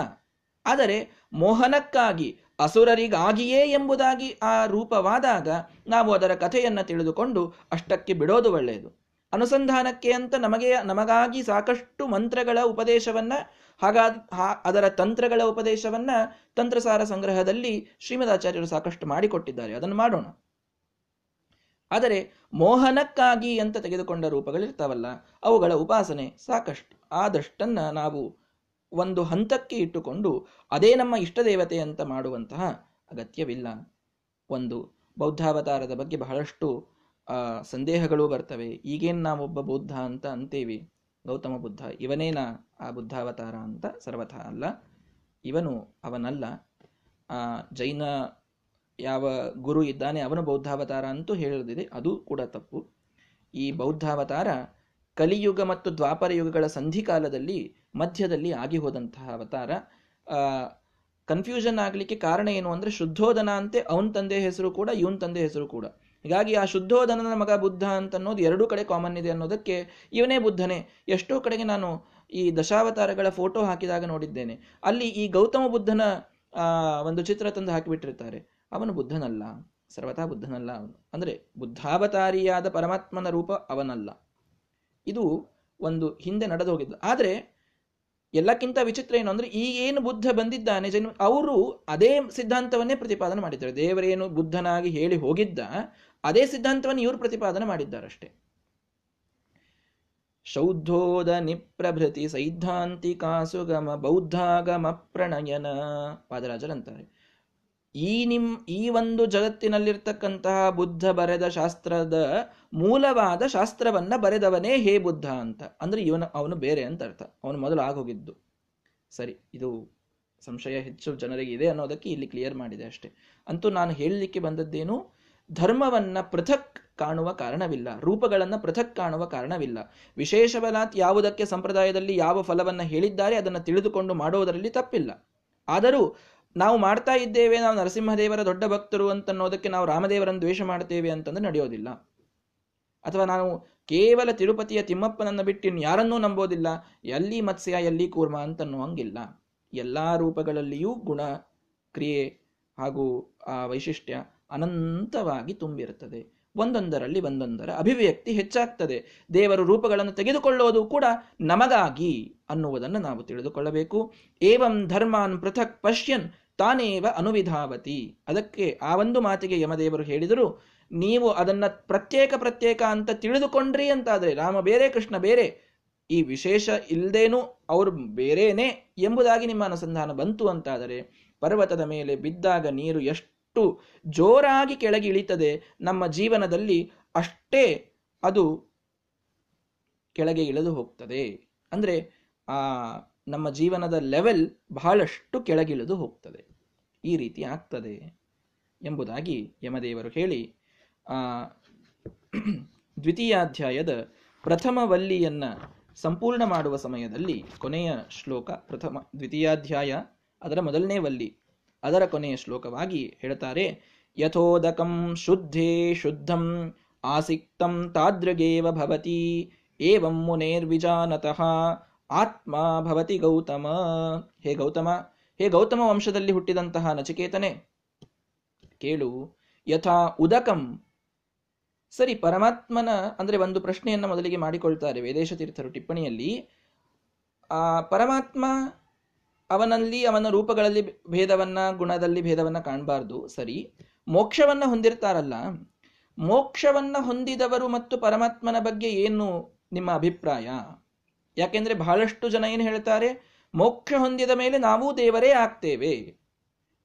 ಆದರೆ ಮೋಹನಕ್ಕಾಗಿ, ಅಸುರರಿಗಾಗಿಯೇ ಎಂಬುದಾಗಿ ಆ ರೂಪವಾದಾಗ ನಾವು ಅದರ ಕಥೆಯನ್ನು ತಿಳಿದುಕೊಂಡು ಅಷ್ಟಕ್ಕೆ ಬಿಡೋದು ಒಳ್ಳೆಯದು. ಅನುಸಂಧಾನಕ್ಕೆ ಅಂತ ನಮಗೆ, ನಮಗಾಗಿ ಸಾಕಷ್ಟು ಮಂತ್ರಗಳ ಉಪದೇಶವನ್ನ ಹಾಗಾದ ಅದರ ತಂತ್ರಗಳ ಉಪದೇಶವನ್ನ ತಂತ್ರಸಾರ ಸಂಗ್ರಹದಲ್ಲಿ ಶ್ರೀಮದಾಚಾರ್ಯರು ಸಾಕಷ್ಟು ಮಾಡಿಕೊಟ್ಟಿದ್ದಾರೆ. ಅದನ್ನು ಮಾಡೋಣ. ಆದರೆ ಮೋಹನಕ್ಕಾಗಿ ಅಂತ ತೆಗೆದುಕೊಂಡ ರೂಪಗಳಿರ್ತಾವಲ್ಲ, ಅವುಗಳ ಉಪಾಸನೆ ಸಾಕಷ್ಟು ಆದಷ್ಟನ್ನ ನಾವು ಒಂದು ಹಂತಕ್ಕೆ ಇಟ್ಟುಕೊಂಡು ಅದೇ ನಮ್ಮ ಇಷ್ಟ ದೇವತೆ ಅಂತ ಮಾಡುವಂತಹ ಅಗತ್ಯವಿಲ್ಲ. ಒಂದು, ಬೌದ್ಧಾವತಾರದ ಬಗ್ಗೆ ಬಹಳಷ್ಟು ಸಂದೇಹಗಳು ಬರ್ತವೆ. ಈಗೇನು ನಾವೊಬ್ಬ ಬೌದ್ಧ ಅಂತ ಅಂತೇವಿ. ಗೌತಮ ಬುದ್ಧ ಇವನೇನ ಆ ಬುದ್ಧಾವತಾರ ಅಂತ ಸರ್ವಥ ಅಲ್ಲ. ಇವನು ಅವನಲ್ಲ. ಆ ಜೈನ ಯಾವ ಗುರು ಇದ್ದಾನೆ ಅವನು ಬೌದ್ಧಾವತಾರ ಅಂತೂ ಹೇಳದಿದೆ ಅದು ಕೂಡ ತಪ್ಪು. ಈ ಬೌದ್ಧಾವತಾರ ಕಲಿಯುಗ ಮತ್ತು ದ್ವಾಪರ ಯುಗಗಳ ಸಂಧಿಕಾಲದಲ್ಲಿ ಮಧ್ಯದಲ್ಲಿ ಆಗಿ ಹೋದಂತಹ ಅವತಾರ. ಕನ್ಫ್ಯೂಷನ್ ಆಗಲಿಕ್ಕೆ ಕಾರಣ ಏನು ಅಂದರೆ ಶುದ್ಧೋಧನ ಅಂತೆ ಅವನ ತಂದೆ ಹೆಸರು ಕೂಡ, ಇವನ್ ತಂದೆ ಹೆಸರು ಕೂಡ. ಹೀಗಾಗಿ ಆ ಶುದ್ಧೋಧನನ ಮಗ ಬುದ್ಧ ಅಂತ ಅನ್ನೋದು ಎರಡೂ ಕಡೆ ಕಾಮನ್ ಇದೆ ಅನ್ನೋದಕ್ಕೆ ಇವನೇ ಬುದ್ಧನೇ. ಎಷ್ಟೋ ಕಡೆಗೆ ನಾನು ಈ ದಶಾವತಾರಗಳ ಫೋಟೋ ಹಾಕಿದಾಗ ನೋಡಿದ್ದೇನೆ. ಅಲ್ಲಿ ಈ ಗೌತಮ ಬುದ್ಧನ ಒಂದು ಚಿತ್ರ ತಂದು ಹಾಕಿಬಿಟ್ಟಿರ್ತಾರೆ. ಅವನು ಬುದ್ಧನಲ್ಲ, ಸರ್ವತಾ ಬುದ್ಧನಲ್ಲ ಅವನು. ಅಂದರೆ ಬುದ್ಧಾವತಾರಿಯಾದ ಪರಮಾತ್ಮನ ರೂಪ ಅವನಲ್ಲ. ಇದು ಒಂದು ಹಿಂದೆ ನಡೆದು ಹೋಗಿದ್ದು ಆದರೆ ಎಲ್ಲಕ್ಕಿಂತ ವಿಚಿತ್ರ ಏನು ಅಂದರೆ ಈ ಏನು ಬುದ್ಧ ಬಂದಿದ್ದಾನೆ, ಜನ್ಮ ಅವರು ಅದೇ ಸಿದ್ಧಾಂತವನ್ನೇ ಪ್ರತಿಪಾದನೆ ಮಾಡಿದ್ದಾರೆ. ದೇವರೇನು ಬುದ್ಧನಾಗಿ ಹೇಳಿ ಹೋಗಿದ್ದ ಅದೇ ಸಿದ್ಧಾಂತವನ್ನು ಇವರು ಪ್ರತಿಪಾದನೆ ಮಾಡಿದ್ದಾರಷ್ಟೇ. ಶೌದ್ಧೋದ ನಿಪ್ರಭೃತಿ ಸೈದ್ಧಾಂತಿಕಾಸುಗಮ ಬೌದ್ಧಾಗಮ ಪ್ರಣಯನ ಪಾದರಾಜರಂತಾರೆ ಈ ನಿಮ್, ಈ ಒಂದು ಜಗತ್ತಿನಲ್ಲಿರ್ತಕ್ಕಂತಹ ಬುದ್ಧ ಬರೆದ ಶಾಸ್ತ್ರದ ಮೂಲವಾದ ಶಾಸ್ತ್ರವನ್ನ ಬರೆದವನೇ ಹೇ ಬುದ್ಧ ಅಂತ. ಅಂದ್ರೆ ಇವನು, ಅವನು ಬೇರೆ ಅಂತ ಅರ್ಥ. ಅವನು ಮೊದಲು ಆಗೋಗಿದ್ದು. ಸರಿ, ಇದು ಸಂಶಯ ಹೆಚ್ಚು ಜನರಿಗೆ ಇದೆ ಅನ್ನೋದಕ್ಕೆ ಇಲ್ಲಿ ಕ್ಲಿಯರ್ ಮಾಡಿದೆ ಅಷ್ಟೇ. ಅಂತೂ ನಾನು ಹೇಳಲಿಕ್ಕೆ ಬಂದದ್ದೇನು ಧರ್ಮವನ್ನ ಪೃಥಕ್ ಕಾಣುವ ಕಾರಣವಿಲ್ಲ, ರೂಪಗಳನ್ನ ಪೃಥಕ್ ಕಾಣುವ ಕಾರಣವಿಲ್ಲ. ವಿಶೇಷ ಬಲಾತ್ ಯಾವುದಕ್ಕೆ ಸಂಪ್ರದಾಯದಲ್ಲಿ ಯಾವ ಫಲವನ್ನ ಹೇಳಿದ್ದಾರೆ ಅದನ್ನು ತಿಳಿದುಕೊಂಡು ಮಾಡುವುದರಲ್ಲಿ ತಪ್ಪಿಲ್ಲ. ಆದರೂ ನಾವು ಮಾಡ್ತಾ ಇದ್ದೇವೆ, ನಾವು ನರಸಿಂಹದೇವರ ದೊಡ್ಡ ಭಕ್ತರು ಅಂತನ್ನೋದಕ್ಕೆ ನಾವು ರಾಮದೇವರನ್ನು ದ್ವೇಷ ಮಾಡ್ತೇವೆ ಅಂತಂದು ನಡೆಯೋದಿಲ್ಲ. ಅಥವಾ ನಾವು ಕೇವಲ ತಿರುಪತಿಯ ತಿಮ್ಮಪ್ಪನನ್ನು ಬಿಟ್ಟು ಇನ್ನು ಯಾರನ್ನೂ ನಂಬೋದಿಲ್ಲ, ಎಲ್ಲಿ ಮತ್ಸ್ಯ, ಎಲ್ಲಿ ಕೂರ್ಮ ಅಂತನ್ನುವಂಗಿಲ್ಲ ಎಲ್ಲ ರೂಪಗಳಲ್ಲಿಯೂ ಗುಣ, ಕ್ರಿಯೆ ಹಾಗೂ ಆ ವೈಶಿಷ್ಟ್ಯ ಅನಂತವಾಗಿ ತುಂಬಿರುತ್ತದೆ. ಒಂದೊಂದರಲ್ಲಿ ಒಂದೊಂದರ ಅಭಿವ್ಯಕ್ತಿ ಹೆಚ್ಚಾಗ್ತದೆ. ದೇವರು ರೂಪಗಳನ್ನು ತೆಗೆದುಕೊಳ್ಳುವುದು ಕೂಡ ನಮಗಾಗಿ ಅನ್ನುವುದನ್ನು ನಾವು ತಿಳಿದುಕೊಳ್ಳಬೇಕು. ಏವಂ ಧರ್ಮಾನ್ ಪೃಥಕ್ ಪಶ್ಯನ್ ತಾನೇವ ಅನುವಿಧಾವತಿ. ಅದಕ್ಕೆ ಆ ಒಂದು ಮಾತಿಗೆ ಯಮದೇವರು ಹೇಳಿದರು, ನೀವು ಅದನ್ನು ಪ್ರತ್ಯೇಕ ಪ್ರತ್ಯೇಕ ಅಂತ ತಿಳಿದುಕೊಂಡ್ರಿ ಅಂತಾದರೆ, ರಾಮ ಬೇರೆ, ಕೃಷ್ಣ ಬೇರೆ, ಈ ವಿಶೇಷ ಇಲ್ಲದೇನು ಅವರು ಬೇರೇನೆ ಎಂಬುದಾಗಿ ನಿಮ್ಮ ಅನುಸಂಧಾನ ಬಂತು ಅಂತಾದರೆ, ಪರ್ವತದ ಮೇಲೆ ಬಿದ್ದಾಗ ನೀರು ಎಷ್ಟು ಜೋರಾಗಿ ಕೆಳಗೆ ಇಳಿತದೆ ನಮ್ಮ ಜೀವನದಲ್ಲಿ, ಅಷ್ಟೇ ಅದು ಕೆಳಗೆ ಇಳಿದು ಹೋಗ್ತದೆ. ಅಂದ್ರೆ, ಆ, ನಮ್ಮ ಜೀವನದ ಲೆವೆಲ್ ಬಹಳಷ್ಟು ಕೆಳಗಿಳಿದು ಹೋಗ್ತದೆ. ಈ ರೀತಿ ಆಗ್ತದೆ ಎಂಬುದಾಗಿ ಯಮದೇವರು ಹೇಳಿ, ಆ, ದ್ವಿತೀಯಾಧ್ಯಾಯದ ಪ್ರಥಮ ವಲ್ಲಿಯನ್ನು ಸಂಪೂರ್ಣ ಮಾಡುವ ಸಮಯದಲ್ಲಿ ಕೊನೆಯ ಶ್ಲೋಕ ಪ್ರಥಮ, ದ್ವಿತೀಯಾಧ್ಯಾಯ ಅದರ ಮೊದಲನೇ ವಲ್ಲಿ ಅದರ ಕೊನೆಯ ಶ್ಲೋಕವಾಗಿ ಹೇಳ್ತಾರೆ, ಯಥೋದಕಂ ಶುದ್ಧೇ ಶುದ್ಧಂ ಆಸಿಕ್ತಂ ತಾದೃಗೇವ ಭವತಿ, ಏವಂ ಮುನೇರ್ವಿಜಾನತಃ ಆತ್ಮ ಭವತಿ ಗೌತಮ. ಹೇ ಗೌತಮ ಹೇ ಗೌತಮ ವಂಶದಲ್ಲಿ ಹುಟ್ಟಿದಂತಹ ನಚಿಕೇತನೆ, ಕೇಳು, ಯಥಾ ಉದಕಂ. ಸರಿ, ಪರಮಾತ್ಮನ ಅಂದ್ರೆ ಒಂದು ಪ್ರಶ್ನೆಯನ್ನ ಮೊದಲಿಗೆ ಮಾಡಿಕೊಳ್ತಾರೆ ವೇದೇಶ ತೀರ್ಥರು ಟಿಪ್ಪಣಿಯಲ್ಲಿ. ಆ, ಪರಮಾತ್ಮ ಅವನಲ್ಲಿ ಅವನ ರೂಪಗಳಲ್ಲಿ ಭೇದವನ್ನ, ಗುಣದಲ್ಲಿ ಭೇದವನ್ನ ಕಾಣಬಾರ್ದು. ಸರಿ. ಮೋಕ್ಷವನ್ನ ಹೊಂದಿರ್ತಾರಲ್ಲ, ಮೋಕ್ಷವನ್ನ ಹೊಂದಿದವರು ಮತ್ತು ಪರಮಾತ್ಮನ ಬಗ್ಗೆ ಏನು ನಿಮ್ಮ ಅಭಿಪ್ರಾಯ? ಯಾಕೆಂದ್ರೆ ಬಹಳಷ್ಟು ಜನ ಏನು ಹೇಳ್ತಾರೆ, ಮೋಕ್ಷ ಹೊಂದಿದ ಮೇಲೆ ನಾವು ದೇವರೇ ಆಗ್ತೇವೆ.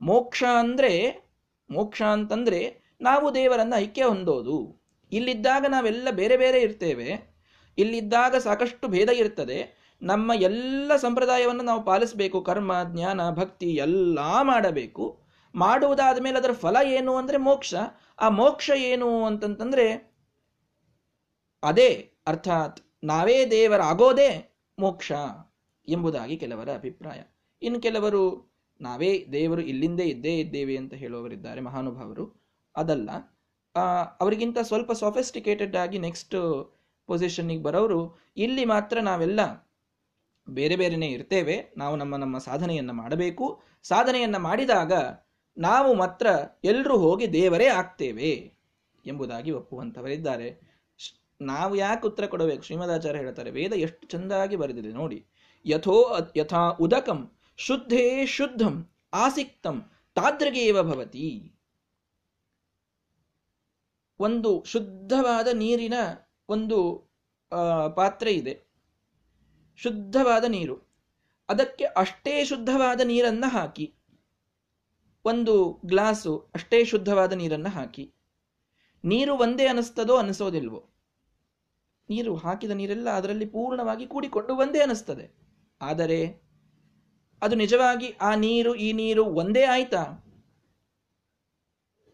ಮೋಕ್ಷ ಅಂದ್ರೆ, ಮೋಕ್ಷ ಅಂತಂದ್ರೆ ನಾವು ದೇವರನ್ನ ಐಕ್ಯ ಹೊಂದೋದು. ಇಲ್ಲಿದ್ದಾಗ ನಾವೆಲ್ಲ ಬೇರೆ ಬೇರೆ ಇರ್ತೇವೆ. ಇಲ್ಲಿದ್ದಾಗ ಸಾಕಷ್ಟು ಭೇದ ಇರ್ತದೆ. ನಮ್ಮ ಎಲ್ಲ ಸಂಪ್ರದಾಯವನ್ನು ನಾವು ಪಾಲಿಸಬೇಕು, ಕರ್ಮ, ಜ್ಞಾನ, ಭಕ್ತಿ ಎಲ್ಲ ಮಾಡಬೇಕು. ಮಾಡುವುದಾದ ಮೇಲೆ ಅದರ ಫಲ ಏನು ಅಂದರೆ ಮೋಕ್ಷ. ಆ ಮೋಕ್ಷ ಏನು ಅಂತಂತಂದರೆ ಅದೇ, ಅರ್ಥಾತ್ ನಾವೇ ದೇವರಾಗೋದೇ ಮೋಕ್ಷ ಎಂಬುದಾಗಿ ಕೆಲವರ ಅಭಿಪ್ರಾಯ. ಇನ್ನು ಕೆಲವರು ನಾವೇ ದೇವರು ಇಲ್ಲಿಂದೇ ಇದ್ದೇ ಇದ್ದೇವೆ ಅಂತ ಹೇಳುವವರಿದ್ದಾರೆ ಮಹಾನುಭಾವರು. ಅದಲ್ಲ. ಅವರಿಗಿಂತ ಸ್ವಲ್ಪ ಸೊಫೆಸ್ಟಿಕೇಟೆಡ್ ಆಗಿ ನೆಕ್ಸ್ಟ್ ಪೊಸಿಷನ್ನಿಗೆ ಬರೋರು ಇಲ್ಲಿ ಮಾತ್ರ ನಾವೆಲ್ಲ ಬೇರೆ ಬೇರೆಯೇ ಇರ್ತೇವೆ, ನಾವು ನಮ್ಮ ನಮ್ಮ ಸಾಧನೆಯನ್ನು ಮಾಡಬೇಕು. ಸಾಧನೆಯನ್ನು ಮಾಡಿದಾಗ ನಾವು ಮಾತ್ರ ಎಲ್ಲರೂ ಹೋಗಿ ದೇವರೇ ಆಗ್ತೇವೆ ಎಂಬುದಾಗಿ ಒಪ್ಪುವಂಥವರಿದ್ದಾರೆ ನಾವು ಯಾಕೆ ಉತ್ತರ ಕೊಡಬೇಕು? ಶ್ರೀಮದಾಚಾರ್ಯ ಹೇಳ್ತಾರೆ, ವೇದ ಎಷ್ಟು ಚೆಂದಾಗಿ ಬರೆದಿದೆ ನೋಡಿ. ಯಥೋ ಯಥಾ ಉದಕಂ, ಶುದ್ಧೇ ಶುದ್ಧಂ, ಆಸಿಕ್ತಂ ತಾದ್ರಗೇವ ಭವತಿ. ಒಂದು ಶುದ್ಧವಾದ ನೀರಿನ ಒಂದು ಪಾತ್ರೆ ಇದೆ. ಶುದ್ಧವಾದ ನೀರು. ಅದಕ್ಕೆ ಅಷ್ಟೇ ಶುದ್ಧವಾದ ನೀರನ್ನು ಹಾಕಿ. ಒಂದು ಗ್ಲಾಸು ಅಷ್ಟೇ ಶುದ್ಧವಾದ ನೀರನ್ನು ಹಾಕಿ. ನೀರು ಒಂದೇ ಅನಿಸ್ತದೋ ಅನಿಸೋದಿಲ್ವೋ? ನೀರು ಹಾಕಿದ ನೀರೆಲ್ಲ ಅದರಲ್ಲಿ ಪೂರ್ಣವಾಗಿ ಕೂಡಿಕೊಂಡು ಒಂದೇ ಅನಿಸ್ತದೆ. ಆದರೆ ಅದು ನಿಜವಾಗಿ ಆ ನೀರು, ಈ ನೀರು ಒಂದೇ ಆಯ್ತಾ?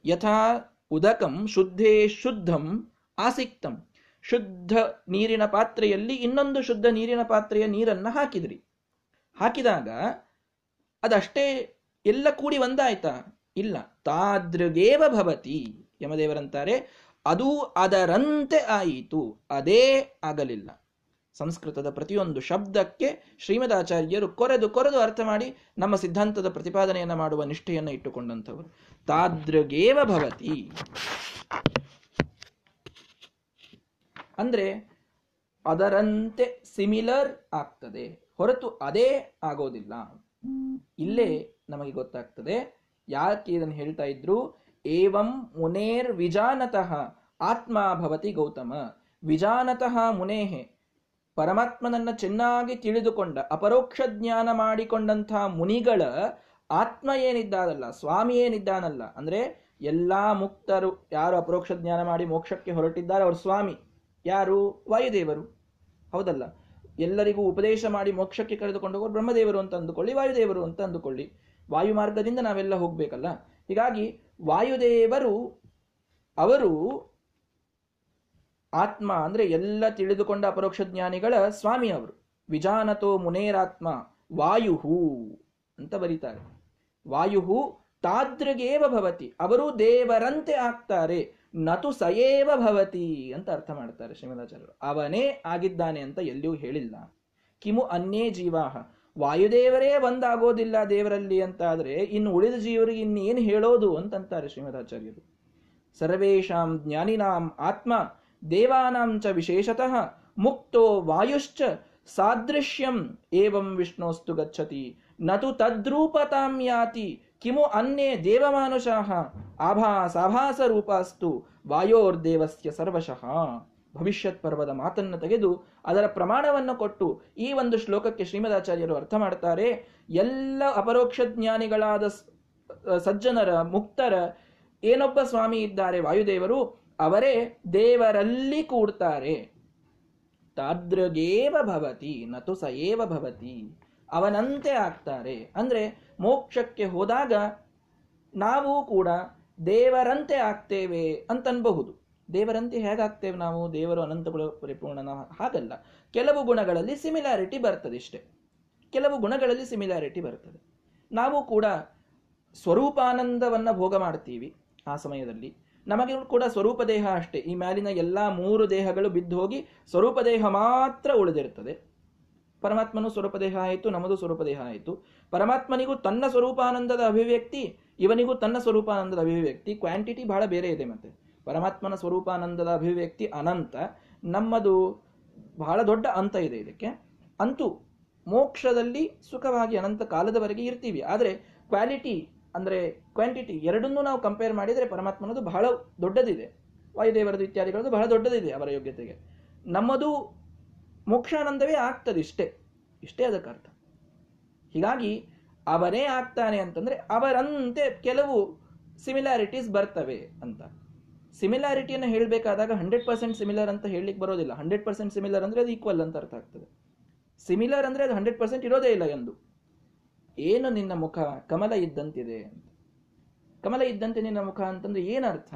ಯಥಾ ಉದಕಂ ಶುದ್ಧೇ ಶುದ್ಧಂ ಆಸಿಕ್ತಂ. ಶುದ್ಧ ನೀರಿನ ಪಾತ್ರೆಯಲ್ಲಿ ಇನ್ನೊಂದು ಶುದ್ಧ ನೀರಿನ ಪಾತ್ರೆಯ ನೀರನ್ನು ಹಾಕಿದ್ರಿ. ಹಾಕಿದಾಗ ಅದಷ್ಟೇ ಎಲ್ಲ ಕೂಡಿ ಒಂದಾಯ್ತಾ? ಇಲ್ಲ. ತಾದೃಗೇವ ಭವತಿ ಯಮದೇವರಂತಾರೆ, ಅದು ಅದರಂತೆ ಆಯಿತು. ಅದೇ ಆಗಲಿಲ್ಲ. ಸಂಸ್ಕೃತದ ಪ್ರತಿಯೊಂದು ಶಬ್ದಕ್ಕೆ ಶ್ರೀಮದಾಚಾರ್ಯರು ಕೊರೆದು ಕೊರೆದು ಅರ್ಥ ಮಾಡಿ ನಮ್ಮ ಸಿದ್ಧಾಂತದ ಪ್ರತಿಪಾದನೆಯನ್ನು ಮಾಡುವ ನಿಷ್ಠೆಯನ್ನು ಇಟ್ಟುಕೊಂಡಂಥವರು. ತಾದೃಗೇವ ಭವತಿ. ಅಂದ್ರೆ ಅದರಂತೆ ಸಿಮಿಲರ್ ಆಗ್ತದೆ. ಹೊರತು ಅದೇ ಆಗೋದಿಲ್ಲ. ಇಲ್ಲೇ ನಮಗೆ ಗೊತ್ತಾಗ್ತದೆ. ಯಾಕೆ ಇದನ್ನು ಹೇಳ್ತಾ ಇದ್ರು? ಏವಂ ಮುನೇರ್ ವಿಜಾನತಃ ಆತ್ಮ ಭವತಿ ಗೌತಮ. ವಿಜಾನತಃ ಮುನೇಹೆ ಪರಮಾತ್ಮನನ್ನ ಚೆನ್ನಾಗಿ ತಿಳಿದುಕೊಂಡ, ಅಪರೋಕ್ಷ ಜ್ಞಾನ ಮಾಡಿಕೊಂಡಂತಹ ಮುನಿಗಳ ಆತ್ಮ ಏನಿದ್ದಾನಲ್ಲ, ಸ್ವಾಮಿ ಏನಿದ್ದಾನಲ್ಲ, ಅಂದ್ರೆ ಎಲ್ಲಾ ಮುಕ್ತರು ಯಾರು ಅಪರೋಕ್ಷ ಜ್ಞಾನ ಮಾಡಿ ಮೋಕ್ಷಕ್ಕೆ ಹೊರಟಿದ್ದಾರೆ ಅವರು ಸ್ವಾಮಿ. ಯಾರು? ವಾಯುದೇವರು. ಹೌದಲ್ಲ? ಎಲ್ಲರಿಗೂ ಉಪದೇಶ ಮಾಡಿ ಮೋಕ್ಷಕ್ಕೆ ಕರೆದುಕೊಂಡು ಹೋಗೋರು ಬ್ರಹ್ಮದೇವರು ಅಂತ ಅಂದುಕೊಳ್ಳಿ, ವಾಯುದೇವರು ಅಂತ ಅಂದುಕೊಳ್ಳಿ. ವಾಯು ಮಾರ್ಗದಿಂದ ನಾವೆಲ್ಲ ಹೋಗ್ಬೇಕಲ್ಲ? ಹೀಗಾಗಿ ವಾಯುದೇವರು, ಅವರು ಆತ್ಮ ಅಂದ್ರೆ ಎಲ್ಲ ತಿಳಿದುಕೊಂಡ ಅಪರೋಕ್ಷ ಜ್ಞಾನಿಗಳ ಸ್ವಾಮಿ ಅವರು. ವಿಜಾನತೋ ಮುನೇರಾತ್ಮ, ವಾಯುಹು ಅಂತ ಬರೀತಾರೆ. ವಾಯುಹು ತಾದೃಗೇವ ಭವತಿ, ಅವರು ದೇವರಂತೆ ಆಗ್ತಾರೆ. ನತು ಸಯೇವ ಭವತಿ ಅಂತ ಅರ್ಥ ಮಾಡ್ತಾರೆ ಶ್ರೀಮದಾಚಾರ್ಯರು. ಅವನೇ ಆಗಿದ್ದಾನೆ ಅಂತ ಎಲ್ಲಿಯೂ ಹೇಳಿಲ್ಲ. ಕಿಮು ಅನ್ಯೇ ಜೀವಾಹ. ವಾಯುದೇವರೇ ಒಂದಾಗೋದಿಲ್ಲ ದೇವರಲ್ಲಿ ಅಂತ ಆದರೆ ಇನ್ನು ಉಳಿದ ಜೀವರಿಗೆ ಇನ್ನೇನು ಹೇಳೋದು ಅಂತಂತಾರೆ ಶ್ರೀಮದಾಚಾರ್ಯರು. ಸರ್ವೇಷಾಂ ಜ್ಞಾನಿನಾಂ ಆತ್ಮ, ದೇವಾನಾಂ ಚ ವಿಶೇಷತಃ, ಮುಕ್ತೋ ವಾಯುಶ್ಚ ಸಾದೃಶ್ಯಂ, ಏವಂ ವಿಷ್ಣೋಸ್ತು ಗಚ್ಚತಿ, ನತು ತದ್ರೂಪತಾಂ ಯಾತಿ ಕಿಮು ಅನ್ಯೇ ದೇವಮಾನುಷಾಹ ಆಭಾಸ ರೂಪಾಸ್ತು ವಾಯೋರ್ದೇವಸ್ಯ ಸರ್ವಶಃ. ಭವಿಷ್ಯತ್ ಪರ್ವದ ಮಾತನ್ನು ತೆಗೆದು ಅದರ ಪ್ರಮಾಣವನ್ನು ಕೊಟ್ಟು ಈ ಒಂದು ಶ್ಲೋಕಕ್ಕೆ ಶ್ರೀಮದಾಚಾರ್ಯರು ಅರ್ಥ ಮಾಡ್ತಾರೆ. ಎಲ್ಲ ಅಪರೋಕ್ಷ ಜ್ಞಾನಿಗಳಾದ ಸಜ್ಜನರ, ಮುಕ್ತರ, ಏನೊಬ್ಬ ಸ್ವಾಮಿ ಇದ್ದಾರೆ, ವಾಯುದೇವರು, ಅವರೇ ದೇವರಲ್ಲಿ ಕೂಡ್ತಾರೆ. ತಾದೃಗೇವ ಭವತಿ ನತು ಸಯೇವ ಭವತಿ. ಅವನಂತೆ ಆಗ್ತಾರೆ. ಅಂದರೆ ಮೋಕ್ಷಕ್ಕೆ ಹೋದಾಗ ನಾವು ಕೂಡ ದೇವರಂತೆ ಆಗ್ತೇವೆ ಅಂತನ್ಬಹುದು. ದೇವರಂತೆ ಹೇಗಾಗ್ತೇವೆ ನಾವು? ದೇವರು ಅನಂತಗಳು ಪರಿಪೂರ್ಣನ ಹಾಗಲ್ಲ. ಕೆಲವು ಗುಣಗಳಲ್ಲಿ ಸಿಮಿಲಾರಿಟಿ ಬರ್ತದೆ ಇಷ್ಟೇ. ಕೆಲವು ಗುಣಗಳಲ್ಲಿ ಸಿಮಿಲಾರಿಟಿ ಬರ್ತದೆ. ನಾವು ಕೂಡ ಸ್ವರೂಪಾನಂದವನ್ನು ಭೋಗ ಮಾಡ್ತೀವಿ ಆ ಸಮಯದಲ್ಲಿ. ನಮಗೆ ಕೂಡ ಸ್ವರೂಪ ದೇಹ ಅಷ್ಟೇ. ಈ ಮ್ಯಾಲಿನ ಎಲ್ಲ ಮೂರು ದೇಹಗಳು ಬಿದ್ದು ಹೋಗಿ ಸ್ವರೂಪ ದೇಹ ಮಾತ್ರ ಉಳಿದಿರ್ತದೆ. ಪರಮಾತ್ಮನು ಸ್ವರೂಪ ದೇಹ ಆಯಿತು ನಮ್ಮದು ಸ್ವರೂಪ ದೇಹ ಆಯಿತು ಪರಮಾತ್ಮನಿಗೂ ತನ್ನ ಸ್ವರೂಪಾನಂದದ ಅಭಿವ್ಯಕ್ತಿ, ಇವನಿಗೂ ತನ್ನ ಸ್ವರೂಪಾನಂದದ ಅಭಿವ್ಯಕ್ತಿ ಕ್ವಾಂಟಿಟಿ ಬಹಳ ಬೇರೆ ಇದೆ ಮತ್ತೆ. ಪರಮಾತ್ಮನ ಸ್ವರೂಪಾನಂದದ ಅಭಿವ್ಯಕ್ತಿ ಅನಂತ, ನಮ್ಮದು ಬಹಳ ದೊಡ್ಡ ಅಂತ ಇದೆ ಇದಕ್ಕೆ. ಅಂತೂ ಮೋಕ್ಷದಲ್ಲಿ ಸುಖವಾಗಿ ಅನಂತ ಕಾಲದವರೆಗೆ ಇರ್ತೀವಿ. ಆದರೆ ಕ್ವಾಲಿಟಿ ಅಂದರೆ ಕ್ವಾಂಟಿಟಿ ಎರಡನ್ನೂ ನಾವು ಕಂಪೇರ್ ಮಾಡಿದರೆ ಪರಮಾತ್ಮನದು ಬಹಳ ದೊಡ್ಡದಿದೆ. ವಾಯುದೇವರದು ಇತ್ಯಾದಿಗಳದ್ದು ಬಹಳ ದೊಡ್ಡದಿದೆ ಅವರ ಯೋಗ್ಯತೆಗೆ. ನಮ್ಮದು ಮೋಕ್ಷಾನಂದವೇ ಆಗ್ತದೆ ಇಷ್ಟೇ. ಇಷ್ಟೇ ಅದಕ್ಕೆ ಅರ್ಥ. ಹೀಗಾಗಿ ಅವರೇ ಆಗ್ತಾನೆ ಅಂತಂದರೆ ಅವರಂತೆ ಕೆಲವು ಸಿಮಿಲಾರಿಟೀಸ್ ಬರ್ತವೆ ಅಂತ. ಸಿಮಿಲಾರಿಟಿಯನ್ನು ಹೇಳಬೇಕಾದಾಗ ಹಂಡ್ರೆಡ್ ಪರ್ಸೆಂಟ್ ಸಿಮಿಲರ್ ಅಂತ ಹೇಳಲಿಕ್ಕೆ ಬರೋದಿಲ್ಲ. ಹಂಡ್ರೆಡ್ ಪರ್ಸೆಂಟ್ ಸಿಮಿಲರ್ ಅಂದರೆ ಅದು ಈಕ್ವಲ್ ಅಂತ ಅರ್ಥ ಆಗ್ತದೆ. ಸಿಮಿಲರ್ ಅಂದರೆ ಅದು ಹಂಡ್ರೆಡ್ ಪರ್ಸೆಂಟ್ ಇರೋದೇ ಇಲ್ಲ ಎಂದು. ಏನು ನಿನ್ನ ಮುಖ? ಕಮಲ ಇದ್ದಂತಿದೆ ಕಮಲ ಇದ್ದಂತೆ ನಿನ್ನ ಮುಖ ಅಂತಂದ್ರೆ ಏನರ್ಥ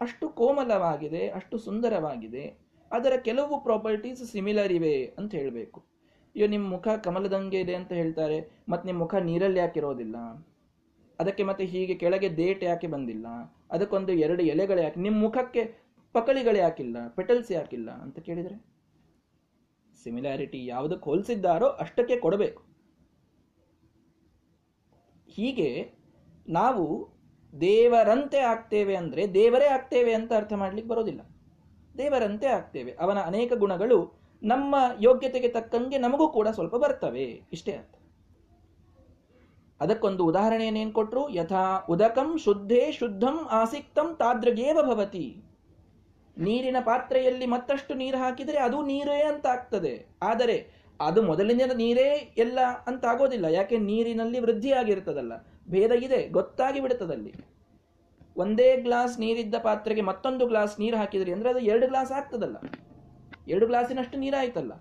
ಅಷ್ಟು ಕೋಮಲವಾಗಿದೆ, ಅಷ್ಟು ಸುಂದರವಾಗಿದೆ. ಅದರ ಕೆಲವು ಪ್ರಾಪರ್ಟೀಸ್ ಸಿಮಿಲರ್ ಇವೆ ಅಂತ ಹೇಳಬೇಕು. ಅಯ್ಯೋ ನಿಮ್ಮ ಮುಖ ಕಮಲದಂಗೆ ಇದೆ ಅಂತ ಹೇಳ್ತಾರೆ, ಮತ್ತೆ ನಿಮ್ಮ ಮುಖ ನೀರಲ್ಲಿ ಯಾಕಿರೋದಿಲ್ಲ ಅದಕ್ಕೆ ಮತ್ತೆ ಹೀಗೆ ಕೆಳಗೆ ದೇಟ್ ಯಾಕೆ ಬಂದಿಲ್ಲ? ಅದಕ್ಕೊಂದು ಎರಡು ಎಲೆಗಳು ಯಾಕೆ ನಿಮ್ಮ ಮುಖಕ್ಕೆ ಪಕಳಿಗಳು ಯಾಕಿಲ್ಲ ಪೆಟಲ್ಸ್ ಯಾಕಿಲ್ಲ ಅಂತ ಕೇಳಿದರೆ? ಸಿಮಿಲಾರಿಟಿ ಯಾವುದಕ್ಕೆ ಹೋಲಿಸಿದ್ದಾರೋ ಅಷ್ಟಕ್ಕೆ ಕೊಡಬೇಕು. ಹೀಗೆ ನಾವು ದೇವರಂತೆ ಆಗ್ತೇವೆ ಅಂದ್ರೆ ದೇವರೇ ಆಗ್ತೇವೆ ಅಂತ ಅರ್ಥ ಮಾಡ್ಲಿಕ್ಕೆ ಬರೋದಿಲ್ಲ. ದೇವರಂತೆ ಆಗ್ತೇವೆ. ಅವನ ಅನೇಕ ಗುಣಗಳು ನಮ್ಮ ಯೋಗ್ಯತೆಗೆ ತಕ್ಕಂಗೆ ನಮಗೂ ಕೂಡ ಸ್ವಲ್ಪ ಬರ್ತವೆ. ಇಷ್ಟೇ ಅರ್ಥ. ಅದಕ್ಕೊಂದು ಉದಾಹರಣೆ ಏನೇನು ಕೊಟ್ರು? ಯಥಾ ಉದಕಂ ಶುದ್ಧೇ ಶುದ್ಧಂ ಆಸಿಕ್ತಂ ತಾದೃಗೇವ ಭವತಿ. ನೀರಿನ ಪಾತ್ರೆಯಲ್ಲಿ ಮತ್ತಷ್ಟು ನೀರು ಹಾಕಿದರೆ ಅದು ನೀರೇ ಅಂತ ಆಗ್ತದೆ. ಆದರೆ ಅದು ಮೊದಲಿನ ನೀರೇ ಎಲ್ಲ ಅಂತ ಆಗೋದಿಲ್ಲ. ಯಾಕೆ? ನೀರಿನಲ್ಲಿ ವೃದ್ಧಿಯಾಗಿರ್ತದಲ್ಲ. ಭೇದ ಇದೆ, ಗೊತ್ತಾಗಿ ಬಿಡುತ್ತದಲ್ಲಿ. ಒಂದೇ ಗ್ಲಾಸ್ ನೀರಿದ್ದ ಪಾತ್ರೆಗೆ ಮತ್ತೊಂದು ಗ್ಲಾಸ್ ನೀರು ಹಾಕಿದ್ರಿ ಅಂದರೆ ಅದು ಎರಡು ಗ್ಲಾಸ್ ಆಗ್ತದಲ್ಲ. ಎರಡು ಗ್ಲಾಸಿನಷ್ಟು ನೀರಾಯ್ತಲ್ಲ.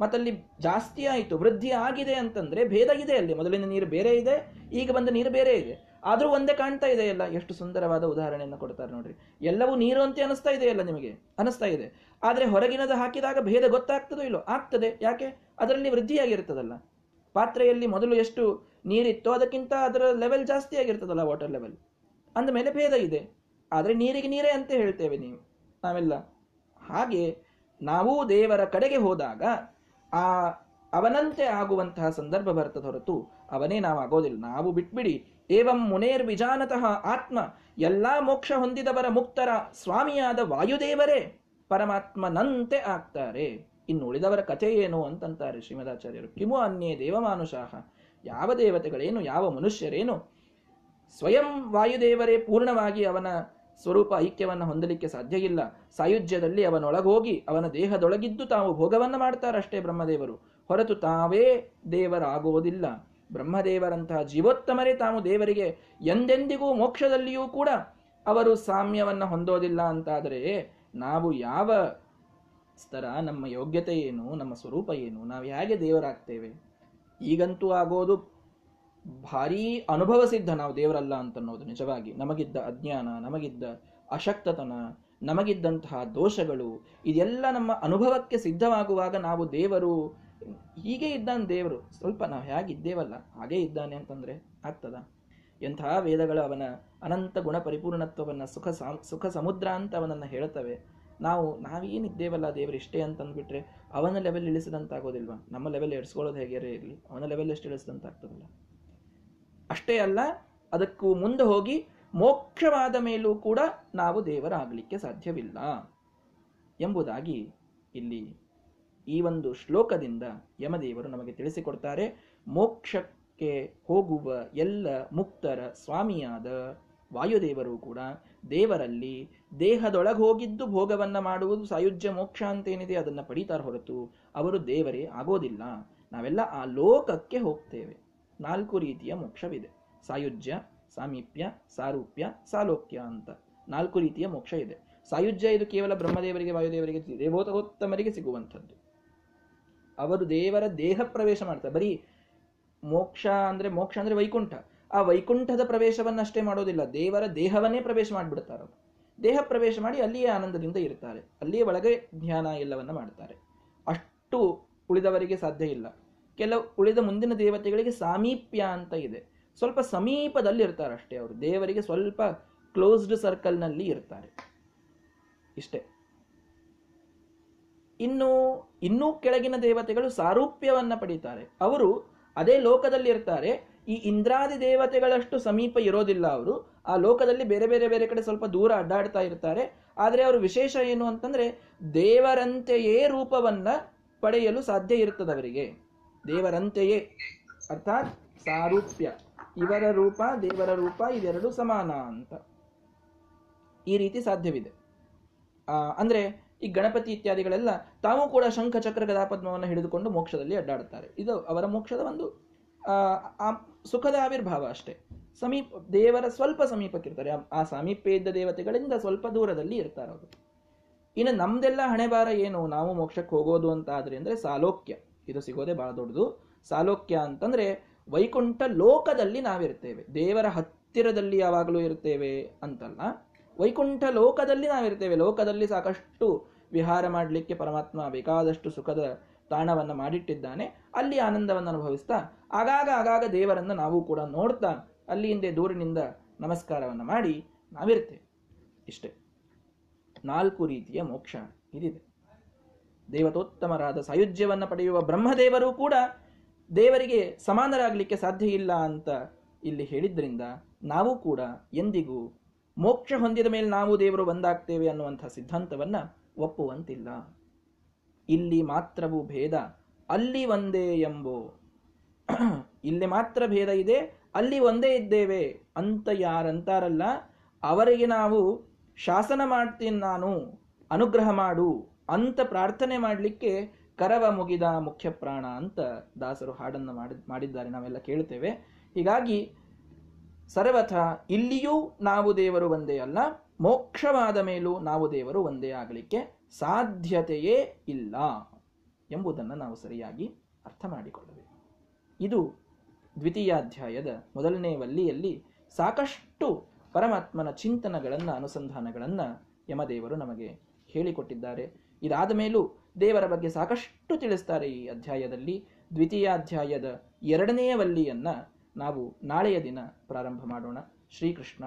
ಮತ್ತಲ್ಲಿ ಜಾಸ್ತಿ ಆಯಿತು, ವೃದ್ಧಿ ಆಗಿದೆ ಅಂತಂದರೆ ಭೇದ ಇದೆ ಅಲ್ಲಿ. ಮೊದಲಿನ ನೀರು ಬೇರೆ ಇದೆ, ಈಗ ಬಂದ ನೀರು ಬೇರೆ ಇದೆ. ಆದರೂ ಒಂದೇ ಕಾಣ್ತಾ ಇದೆ ಎಲ್ಲ. ಎಷ್ಟು ಸುಂದರವಾದ ಉದಾಹರಣೆಯನ್ನು ಕೊಡ್ತಾರೆ ನೋಡ್ರಿ. ಎಲ್ಲವೂ ನೀರು ಅಂತ ಅನಿಸ್ತಾ ಇದೆಯಲ್ಲ ನಿಮಗೆ? ಅನಿಸ್ತಾ ಇದೆ. ಆದರೆ ಹೊರಗಿನದು ಹಾಕಿದಾಗ ಭೇದ ಗೊತ್ತಾಗ್ತದೋ ಇಲ್ಲೋ? ಆಗ್ತದೆ. ಯಾಕೆ? ಅದರಲ್ಲಿ ವೃದ್ಧಿಯಾಗಿರ್ತದಲ್ಲ? ಪಾತ್ರೆಯಲ್ಲಿ ಮೊದಲು ಎಷ್ಟು ನೀರಿತ್ತೋ ಅದಕ್ಕಿಂತ ಅದರ ಲೆವೆಲ್ ಜಾಸ್ತಿ ಆಗಿರ್ತದಲ್ಲ ವಾಟರ್ ಲೆವೆಲ್ ಅಂದ ಮೇಲೆ ಭೇದ ಇದೆ. ಆದರೆ ನೀರಿಗೆ ನೀರೇ ಅಂತ ಹೇಳ್ತೇವೆ ನೀವು. ನಾವೆಲ್ಲ. ಹಾಗೆ ನಾವು ದೇವರ ಕಡೆಗೆ ಹೋದಾಗ ಆ ಅವನಂತೆ ಆಗುವಂತಹ ಸಂದರ್ಭ ಬರ್ತದ ಹೊರತು ಅವನೇ ನಾವು ಆಗೋದಿಲ್ಲ. ನಾವು ಬಿಟ್ಬಿಡಿ. ಏವಂ ಮುನೇರ್ ವಿಜಾನತಃ ಆತ್ಮ. ಎಲ್ಲ ಮೋಕ್ಷ ಹೊಂದಿದವರ ಮುಕ್ತರ ಸ್ವಾಮಿಯಾದ ವಾಯುದೇವರೇ ಪರಮಾತ್ಮನಂತೆ ಆಗ್ತಾರೆ. ಇನ್ನು ಉಳಿದವರ ಕಥೆ ಏನು ಅಂತಂತಾರೆ ಶ್ರೀಮದಾಚಾರ್ಯರು? ಕಿಮು ಅನ್ಯೇ ದೇವಮಾನುಷಾಹ. ಯಾವ ದೇವತೆಗಳೇನು? ಯಾವ ಮನುಷ್ಯರೇನು? ಸ್ವಯಂ ವಾಯುದೇವರೇ ಪೂರ್ಣವಾಗಿ ಅವನ ಸ್ವರೂಪ ಐಕ್ಯವನ್ನು ಹೊಂದಲಿಕ್ಕೆ ಸಾಧ್ಯ ಇಲ್ಲ ಸಾಯುಜ್ಯದಲ್ಲಿ ಅವನೊಳಗೋಗಿ ಅವನ ದೇಹದೊಳಗಿದ್ದು ತಾವು ಭೋಗವನ್ನು ಮಾಡ್ತಾರಷ್ಟೇ ಬ್ರಹ್ಮದೇವರು. ಹೊರತು ತಾವೇ ದೇವರಾಗುವುದಿಲ್ಲ. ಬ್ರಹ್ಮದೇವರಂತಹ ಜೀವೋತ್ತಮರೇ ತಾವು ದೇವರಿಗೆ ಎಂದೆಂದಿಗೂ ಮೋಕ್ಷದಲ್ಲಿಯೂ ಕೂಡ ಅವರು ಸಾಮ್ಯವನ್ನು ಹೊಂದೋದಿಲ್ಲ ಅಂತಾದರೆ ನಾವು ಯಾವ ಸ್ತರ ನಮ್ಮ ಯೋಗ್ಯತೆ ಏನು, ನಮ್ಮ ಸ್ವರೂಪ ಏನು, ನಾವು ಹೇಗೆ ದೇವರಾಗ್ತೇವೆ? ಈಗಂತೂ ಆಗೋದು ಭಾರೀ ಅನುಭವ ಸಿದ್ಧ ನಾವು ದೇವರಲ್ಲ ಅಂತನ್ನೋದು ನಿಜವಾಗಿ. ನಮಗಿದ್ದ ಅಜ್ಞಾನ, ನಮಗಿದ್ದ ಅಶಕ್ತತನ, ನಮಗಿದ್ದಂತಹ ದೋಷಗಳು, ಇದೆಲ್ಲ ನಮ್ಮ ಅನುಭವಕ್ಕೆ ಸಿದ್ಧವಾಗುವಾಗ ನಾವು ದೇವರು, ಹೀಗೆ ಇದ್ದಾನೆ ದೇವರು. ಸ್ವಲ್ಪ ನಾವು ಹೇಗಿದ್ದೇವಲ್ಲ, ಹಾಗೇ ಇದ್ದಾನೆ ಅಂತಂದ್ರೆ ಆಗ್ತದ? ಎಂತಹ ವೇದಗಳು ಅವನ ಅನಂತ ಗುಣ ಪರಿಪೂರ್ಣತ್ವವನ್ನು ಸುಖ ಸುಖ ಸಮುದ್ರ ಅಂತ ಅವನನ್ನು ಹೇಳ್ತವೆ. ನಾವು ನಾವೇನಿದ್ದೇವಲ್ಲ ದೇವರು, ಇಷ್ಟೇ ಅಂತಂದ್ಬಿಟ್ರೆ ಅವನ ಲೆವೆಲ್ ಇಳಿಸಿದಂತಾಗೋದಿಲ್ವಾ? ನಮ್ಮ ಲೆವೆಲ್ ಎಡ್ಸ್ಕೊಳ್ಳೋದು ಹೇಗೆ ಇರಲಿ ಅವನ ಲೆವೆಲ್ ಎಷ್ಟು ಇಳಿಸಿದಂತಾಗ್ತದಲ್ಲ? ಅಷ್ಟೇ ಅಲ್ಲ, ಅದಕ್ಕೂ ಮುಂದೆ ಹೋಗಿ ಮೋಕ್ಷವಾದ ಮೇಲೂ ಕೂಡ ನಾವು ದೇವರಾಗಲಿಕ್ಕೆ ಸಾಧ್ಯವಿಲ್ಲ. ಎಂಬುದಾಗಿ ಇಲ್ಲಿ ಈ ಒಂದು ಶ್ಲೋಕದಿಂದ ಯಮದೇವರು ನಮಗೆ ತಿಳಿಸಿಕೊಡ್ತಾರೆ, ಮೋಕ್ಷಕ್ಕೆ ಹೋಗುವ ಎಲ್ಲ ಮುಕ್ತರ ಸ್ವಾಮಿಯಾದ ವಾಯುದೇವರು ಕೂಡ ದೇವರಲ್ಲಿ ದೇಹದೊಳಗೆ ಹೋಗಿದ್ದು ಭೋಗವನ್ನ ಮಾಡುವುದು ಸಾಯುಜ್ಯ ಮೋಕ್ಷ ಅಂತೇನಿದೆ ಅದನ್ನು ಪಡೀತಾರೆ ಹೊರತು ಅವರು ದೇವರೇ ಆಗೋದಿಲ್ಲ. ನಾವೆಲ್ಲ ಆ ಲೋಕಕ್ಕೆ ಹೋಗ್ತೇವೆ. ನಾಲ್ಕು ರೀತಿಯ ಮೋಕ್ಷವಿದೆ. ಸಾಯುಜ್ಯ, ಸಾಮೀಪ್ಯ, ಸಾರೂಪ್ಯ, ಸಾಲೋಕ್ಯ ಅಂತ ನಾಲ್ಕು ರೀತಿಯ ಮೋಕ್ಷ ಇದೆ. ಸಾಯುಜ್ಯ ಇದು ಕೇವಲ ಬ್ರಹ್ಮದೇವರಿಗೆ, ವಾಯುದೇವರಿಗೆ ದೇವೋತ್ತಮರಿಗೆ ಸಿಗುವಂಥದ್ದು. ಅವರು ದೇವರ ದೇಹ ಪ್ರವೇಶ ಮಾಡ್ತಾರೆ. ಬರೀ ಮೋಕ್ಷ ಅಂದ್ರೆ ಮೋಕ್ಷ ಅಂದ್ರೆ ವೈಕುಂಠ. ಆ ವೈಕುಂಠದ ಪ್ರವೇಶವನ್ನಷ್ಟೇ ಮಾಡೋದಿಲ್ಲ. ದೇವರ ದೇಹವನ್ನೇ ಪ್ರವೇಶ ಮಾಡಿಬಿಡ್ತಾರೆ ದೇಹ ಪ್ರವೇಶ ಮಾಡಿ ಅಲ್ಲಿಯೇ ಆನಂದದಿಂದ ಇರ್ತಾರೆ. ಅಲ್ಲಿಯೇ ಒಳಗೆ ಧ್ಯಾನ ಎಲ್ಲವನ್ನ ಮಾಡ್ತಾರೆ. ಅಷ್ಟು ಉಳಿದವರಿಗೆ ಸಾಧ್ಯ ಇಲ್ಲ. ಕೆಲವು ಉಳಿದ ಮುಂದಿನ ದೇವತೆಗಳಿಗೆ ಸಾಮೀಪ್ಯ ಅಂತ ಇದೆ. ಸ್ವಲ್ಪ ಸಮೀಪದಲ್ಲಿ ಇರ್ತಾರೆ ಅಷ್ಟೇ ಅವರು. ದೇವರಿಗೆ ಸ್ವಲ್ಪ ಕ್ಲೋಸ್ಡ್ ಸರ್ಕಲ್ನಲ್ಲಿ ಇರ್ತಾರೆ. ಇಷ್ಟೇ. ಇನ್ನು, ಇನ್ನೂ ಕೆಳಗಿನ ದೇವತೆಗಳು ಸಾರೂಪ್ಯವನ್ನ ಪಡೀತಾರೆ. ಅವರು ಅದೇ ಲೋಕದಲ್ಲಿ ಇರ್ತಾರೆ. ಈ ಇಂದ್ರಾದಿ ದೇವತೆಗಳಷ್ಟು ಸಮೀಪ ಇರೋದಿಲ್ಲ ಅವರು. ಆ ಲೋಕದಲ್ಲಿ ಬೇರೆ ಬೇರೆ ಬೇರೆ ಕಡೆ ಸ್ವಲ್ಪ ದೂರ ಅಡ್ಡಾಡ್ತಾ ಇರ್ತಾರೆ. ಆದರೆ ಅವರು ವಿಶೇಷ ಏನು ಅಂತಂದ್ರೆ ದೇವರಂತೆಯೇ ರೂಪವನ್ನ ಪಡೆಯಲು ಸಾಧ್ಯ ಇರುತ್ತದೆ ಅವರಿಗೆ. ದೇವರಂತೆಯೇ. ಅರ್ಥಾತ್ ಸಾರೂಪ್ಯ. ಇವರ ರೂಪ, ದೇವರ ರೂಪ ಇವೆರಡು ಸಮಾನ ಅಂತ. ಈ ರೀತಿ ಸಾಧ್ಯವಿದೆ. ಅಂದ್ರೆ ಈ ಗಣಪತಿ ಇತ್ಯಾದಿಗಳೆಲ್ಲ ತಾವು ಕೂಡ ಶಂಖ ಚಕ್ರ ಗದಾಪದ್ಮವನ್ನು ಹಿಡಿದುಕೊಂಡು ಮೋಕ್ಷದಲ್ಲಿ ಅಡ್ಡಾಡುತ್ತಾರೆ. ಇದು ಅವರ ಮೋಕ್ಷದ ಒಂದು ಆ ಸುಖದ ಆವಿರ್ಭಾವ ಅಷ್ಟೇ. ಸಮೀಪ, ದೇವರ ಸ್ವಲ್ಪ ಸಮೀಪಕ್ಕಿರ್ತಾರೆ. ಆ ಸಮೀಪ ಇದ್ದ ದೇವತೆಗಳಿಂದ ಸ್ವಲ್ಪ ದೂರದಲ್ಲಿ ಇರ್ತಾರೆ ಅವರು. ಇನ್ನು ನಮ್ದೆಲ್ಲ ಹಣೆಬಾರ ಏನು? ನಾವು ಮೋಕ್ಷಕ್ಕೆ ಹೋಗೋದು ಅಂತ ಆದ್ರೆ ಅಂದ್ರೆ ಸಾಲೋಕ್ಯ. ಇದು ಸಿಗೋದೇ ಬಹಳ ದೊಡ್ಡದು. ಸಾಲೋಕ್ಯ ಅಂತಂದ್ರೆ ವೈಕುಂಠ ಲೋಕದಲ್ಲಿ ನಾವಿರ್ತೇವೆ. ದೇವರ ಹತ್ತಿರದಲ್ಲಿ ಯಾವಾಗಲೂ ಇರ್ತೇವೆ ಅಂತಲ್ಲ. ವೈಕುಂಠ ಲೋಕದಲ್ಲಿ ನಾವಿರ್ತೇವೆ. ಲೋಕದಲ್ಲಿ ಸಾಕಷ್ಟು ವಿಹಾರ ಮಾಡಲಿಕ್ಕೆ ಪರಮಾತ್ಮ ಬೇಕಾದಷ್ಟು ಸುಖದ ತಾಣವನ್ನು ಮಾಡಿಟ್ಟಿದ್ದಾನೆ, ಅಲ್ಲಿ ಆನಂದವನ್ನು ಅನುಭವಿಸ್ತಾ, ಆಗಾಗ ಆಗಾಗ ದೇವರನ್ನು ನಾವು ಕೂಡ ನೋಡ್ತಾ, ಅಲ್ಲಿ ಹಿಂದೆ ದೂರಿನಿಂದ ನಮಸ್ಕಾರವನ್ನು ಮಾಡಿ ನಾವಿರ್ತೇವೆ. ಇಷ್ಟೇ. ನಾಲ್ಕು ರೀತಿಯ ಮೋಕ್ಷ ಇದಿದೆ. ದೇವತೋತ್ತಮರಾದ ಸಾಯುಜ್ಯವನ್ನು ಪಡೆಯುವ ಬ್ರಹ್ಮದೇವರು ಕೂಡ ದೇವರಿಗೆ ಸಮಾನರಾಗಲಿಕ್ಕೆ ಸಾಧ್ಯ ಇಲ್ಲ ಅಂತ ಇಲ್ಲಿ ಹೇಳಿದ್ರಿಂದ ನಾವು ಕೂಡ ಎಂದಿಗೂ ಮೋಕ್ಷ ಹೊಂದಿದ ಮೇಲೆ ನಾವು ದೇವರು ಒಂದಾಗ್ತೇವೆ ಅನ್ನುವಂಥ ಸಿದ್ಧಾಂತವನ್ನ ಒಪ್ಪುವಂತಿಲ್ಲ. ಇಲ್ಲಿ ಮಾತ್ರವು ಭೇದ, ಅಲ್ಲಿ ಒಂದೇ ಎಂಬೋ. ಇಲ್ಲಿ ಮಾತ್ರ ಭೇದ ಇದೆ, ಅಲ್ಲಿ ಒಂದೇ ಇದ್ದೇವೆ ಅಂತ ಯಾರಂತಾರಲ್ಲ, ಅವರಿಗೆ ನಾವು ಶಾಸನ ಮಾಡ್ತೀನಿ ನಾನು, ಅನುಗ್ರಹ ಮಾಡು ಅಂತ ಪ್ರಾರ್ಥನೆ ಮಾಡಲಿಕ್ಕೆ ಕರವ ಮುಗಿದ ಮುಖ್ಯ ಪ್ರಾಣ ಅಂತ ದಾಸರು ಹಾಡನ್ನು ಮಾಡಿ ಮಾಡಿದ್ದಾರೆ, ನಾವೆಲ್ಲ ಕೇಳ್ತೇವೆ ಹೀಗಾಗಿ ಸರ್ವಥ ಇಲ್ಲಿಯೂ ನಾವು ದೇವರು ಒಂದೇ ಅಲ್ಲ, ಮೋಕ್ಷವಾದ ಮೇಲೂ ನಾವು ದೇವರು ಒಂದೇ ಆಗಲಿಕ್ಕೆ ಸಾಧ್ಯತೆಯೇ ಇಲ್ಲ ಎಂಬುದನ್ನು ನಾವು ಸರಿಯಾಗಿ ಅರ್ಥ ಮಾಡಿಕೊಳ್ಳಬೇಕು. ಇದು ದ್ವಿತೀಯಾಧ್ಯಾಯದ ಮೊದಲನೇ ವಲ್ಲಿಯಲ್ಲಿ ಸಾಕಷ್ಟು ಪರಮಾತ್ಮನ ಚಿಂತನಗಳನ್ನು, ಅನುಸಂಧಾನಗಳನ್ನು ಯಮದೇವರು ನಮಗೆ ಹೇಳಿಕೊಟ್ಟಿದ್ದಾರೆ. ಇದಾದ ಮೇಲೂ ದೇವರ ಬಗ್ಗೆ ಸಾಕಷ್ಟು ತಿಳಿಸ್ತಾರೆ ಈ ಅಧ್ಯಾಯದಲ್ಲಿ. ದ್ವಿತೀಯಾಧ್ಯಾಯದ ಎರಡನೆಯ ವಲ್ಲಿಯನ್ನು ನಾವು ನಾಳೆಯ ದಿನ ಪ್ರಾರಂಭ ಮಾಡೋಣ. ಶ್ರೀಕೃಷ್ಣ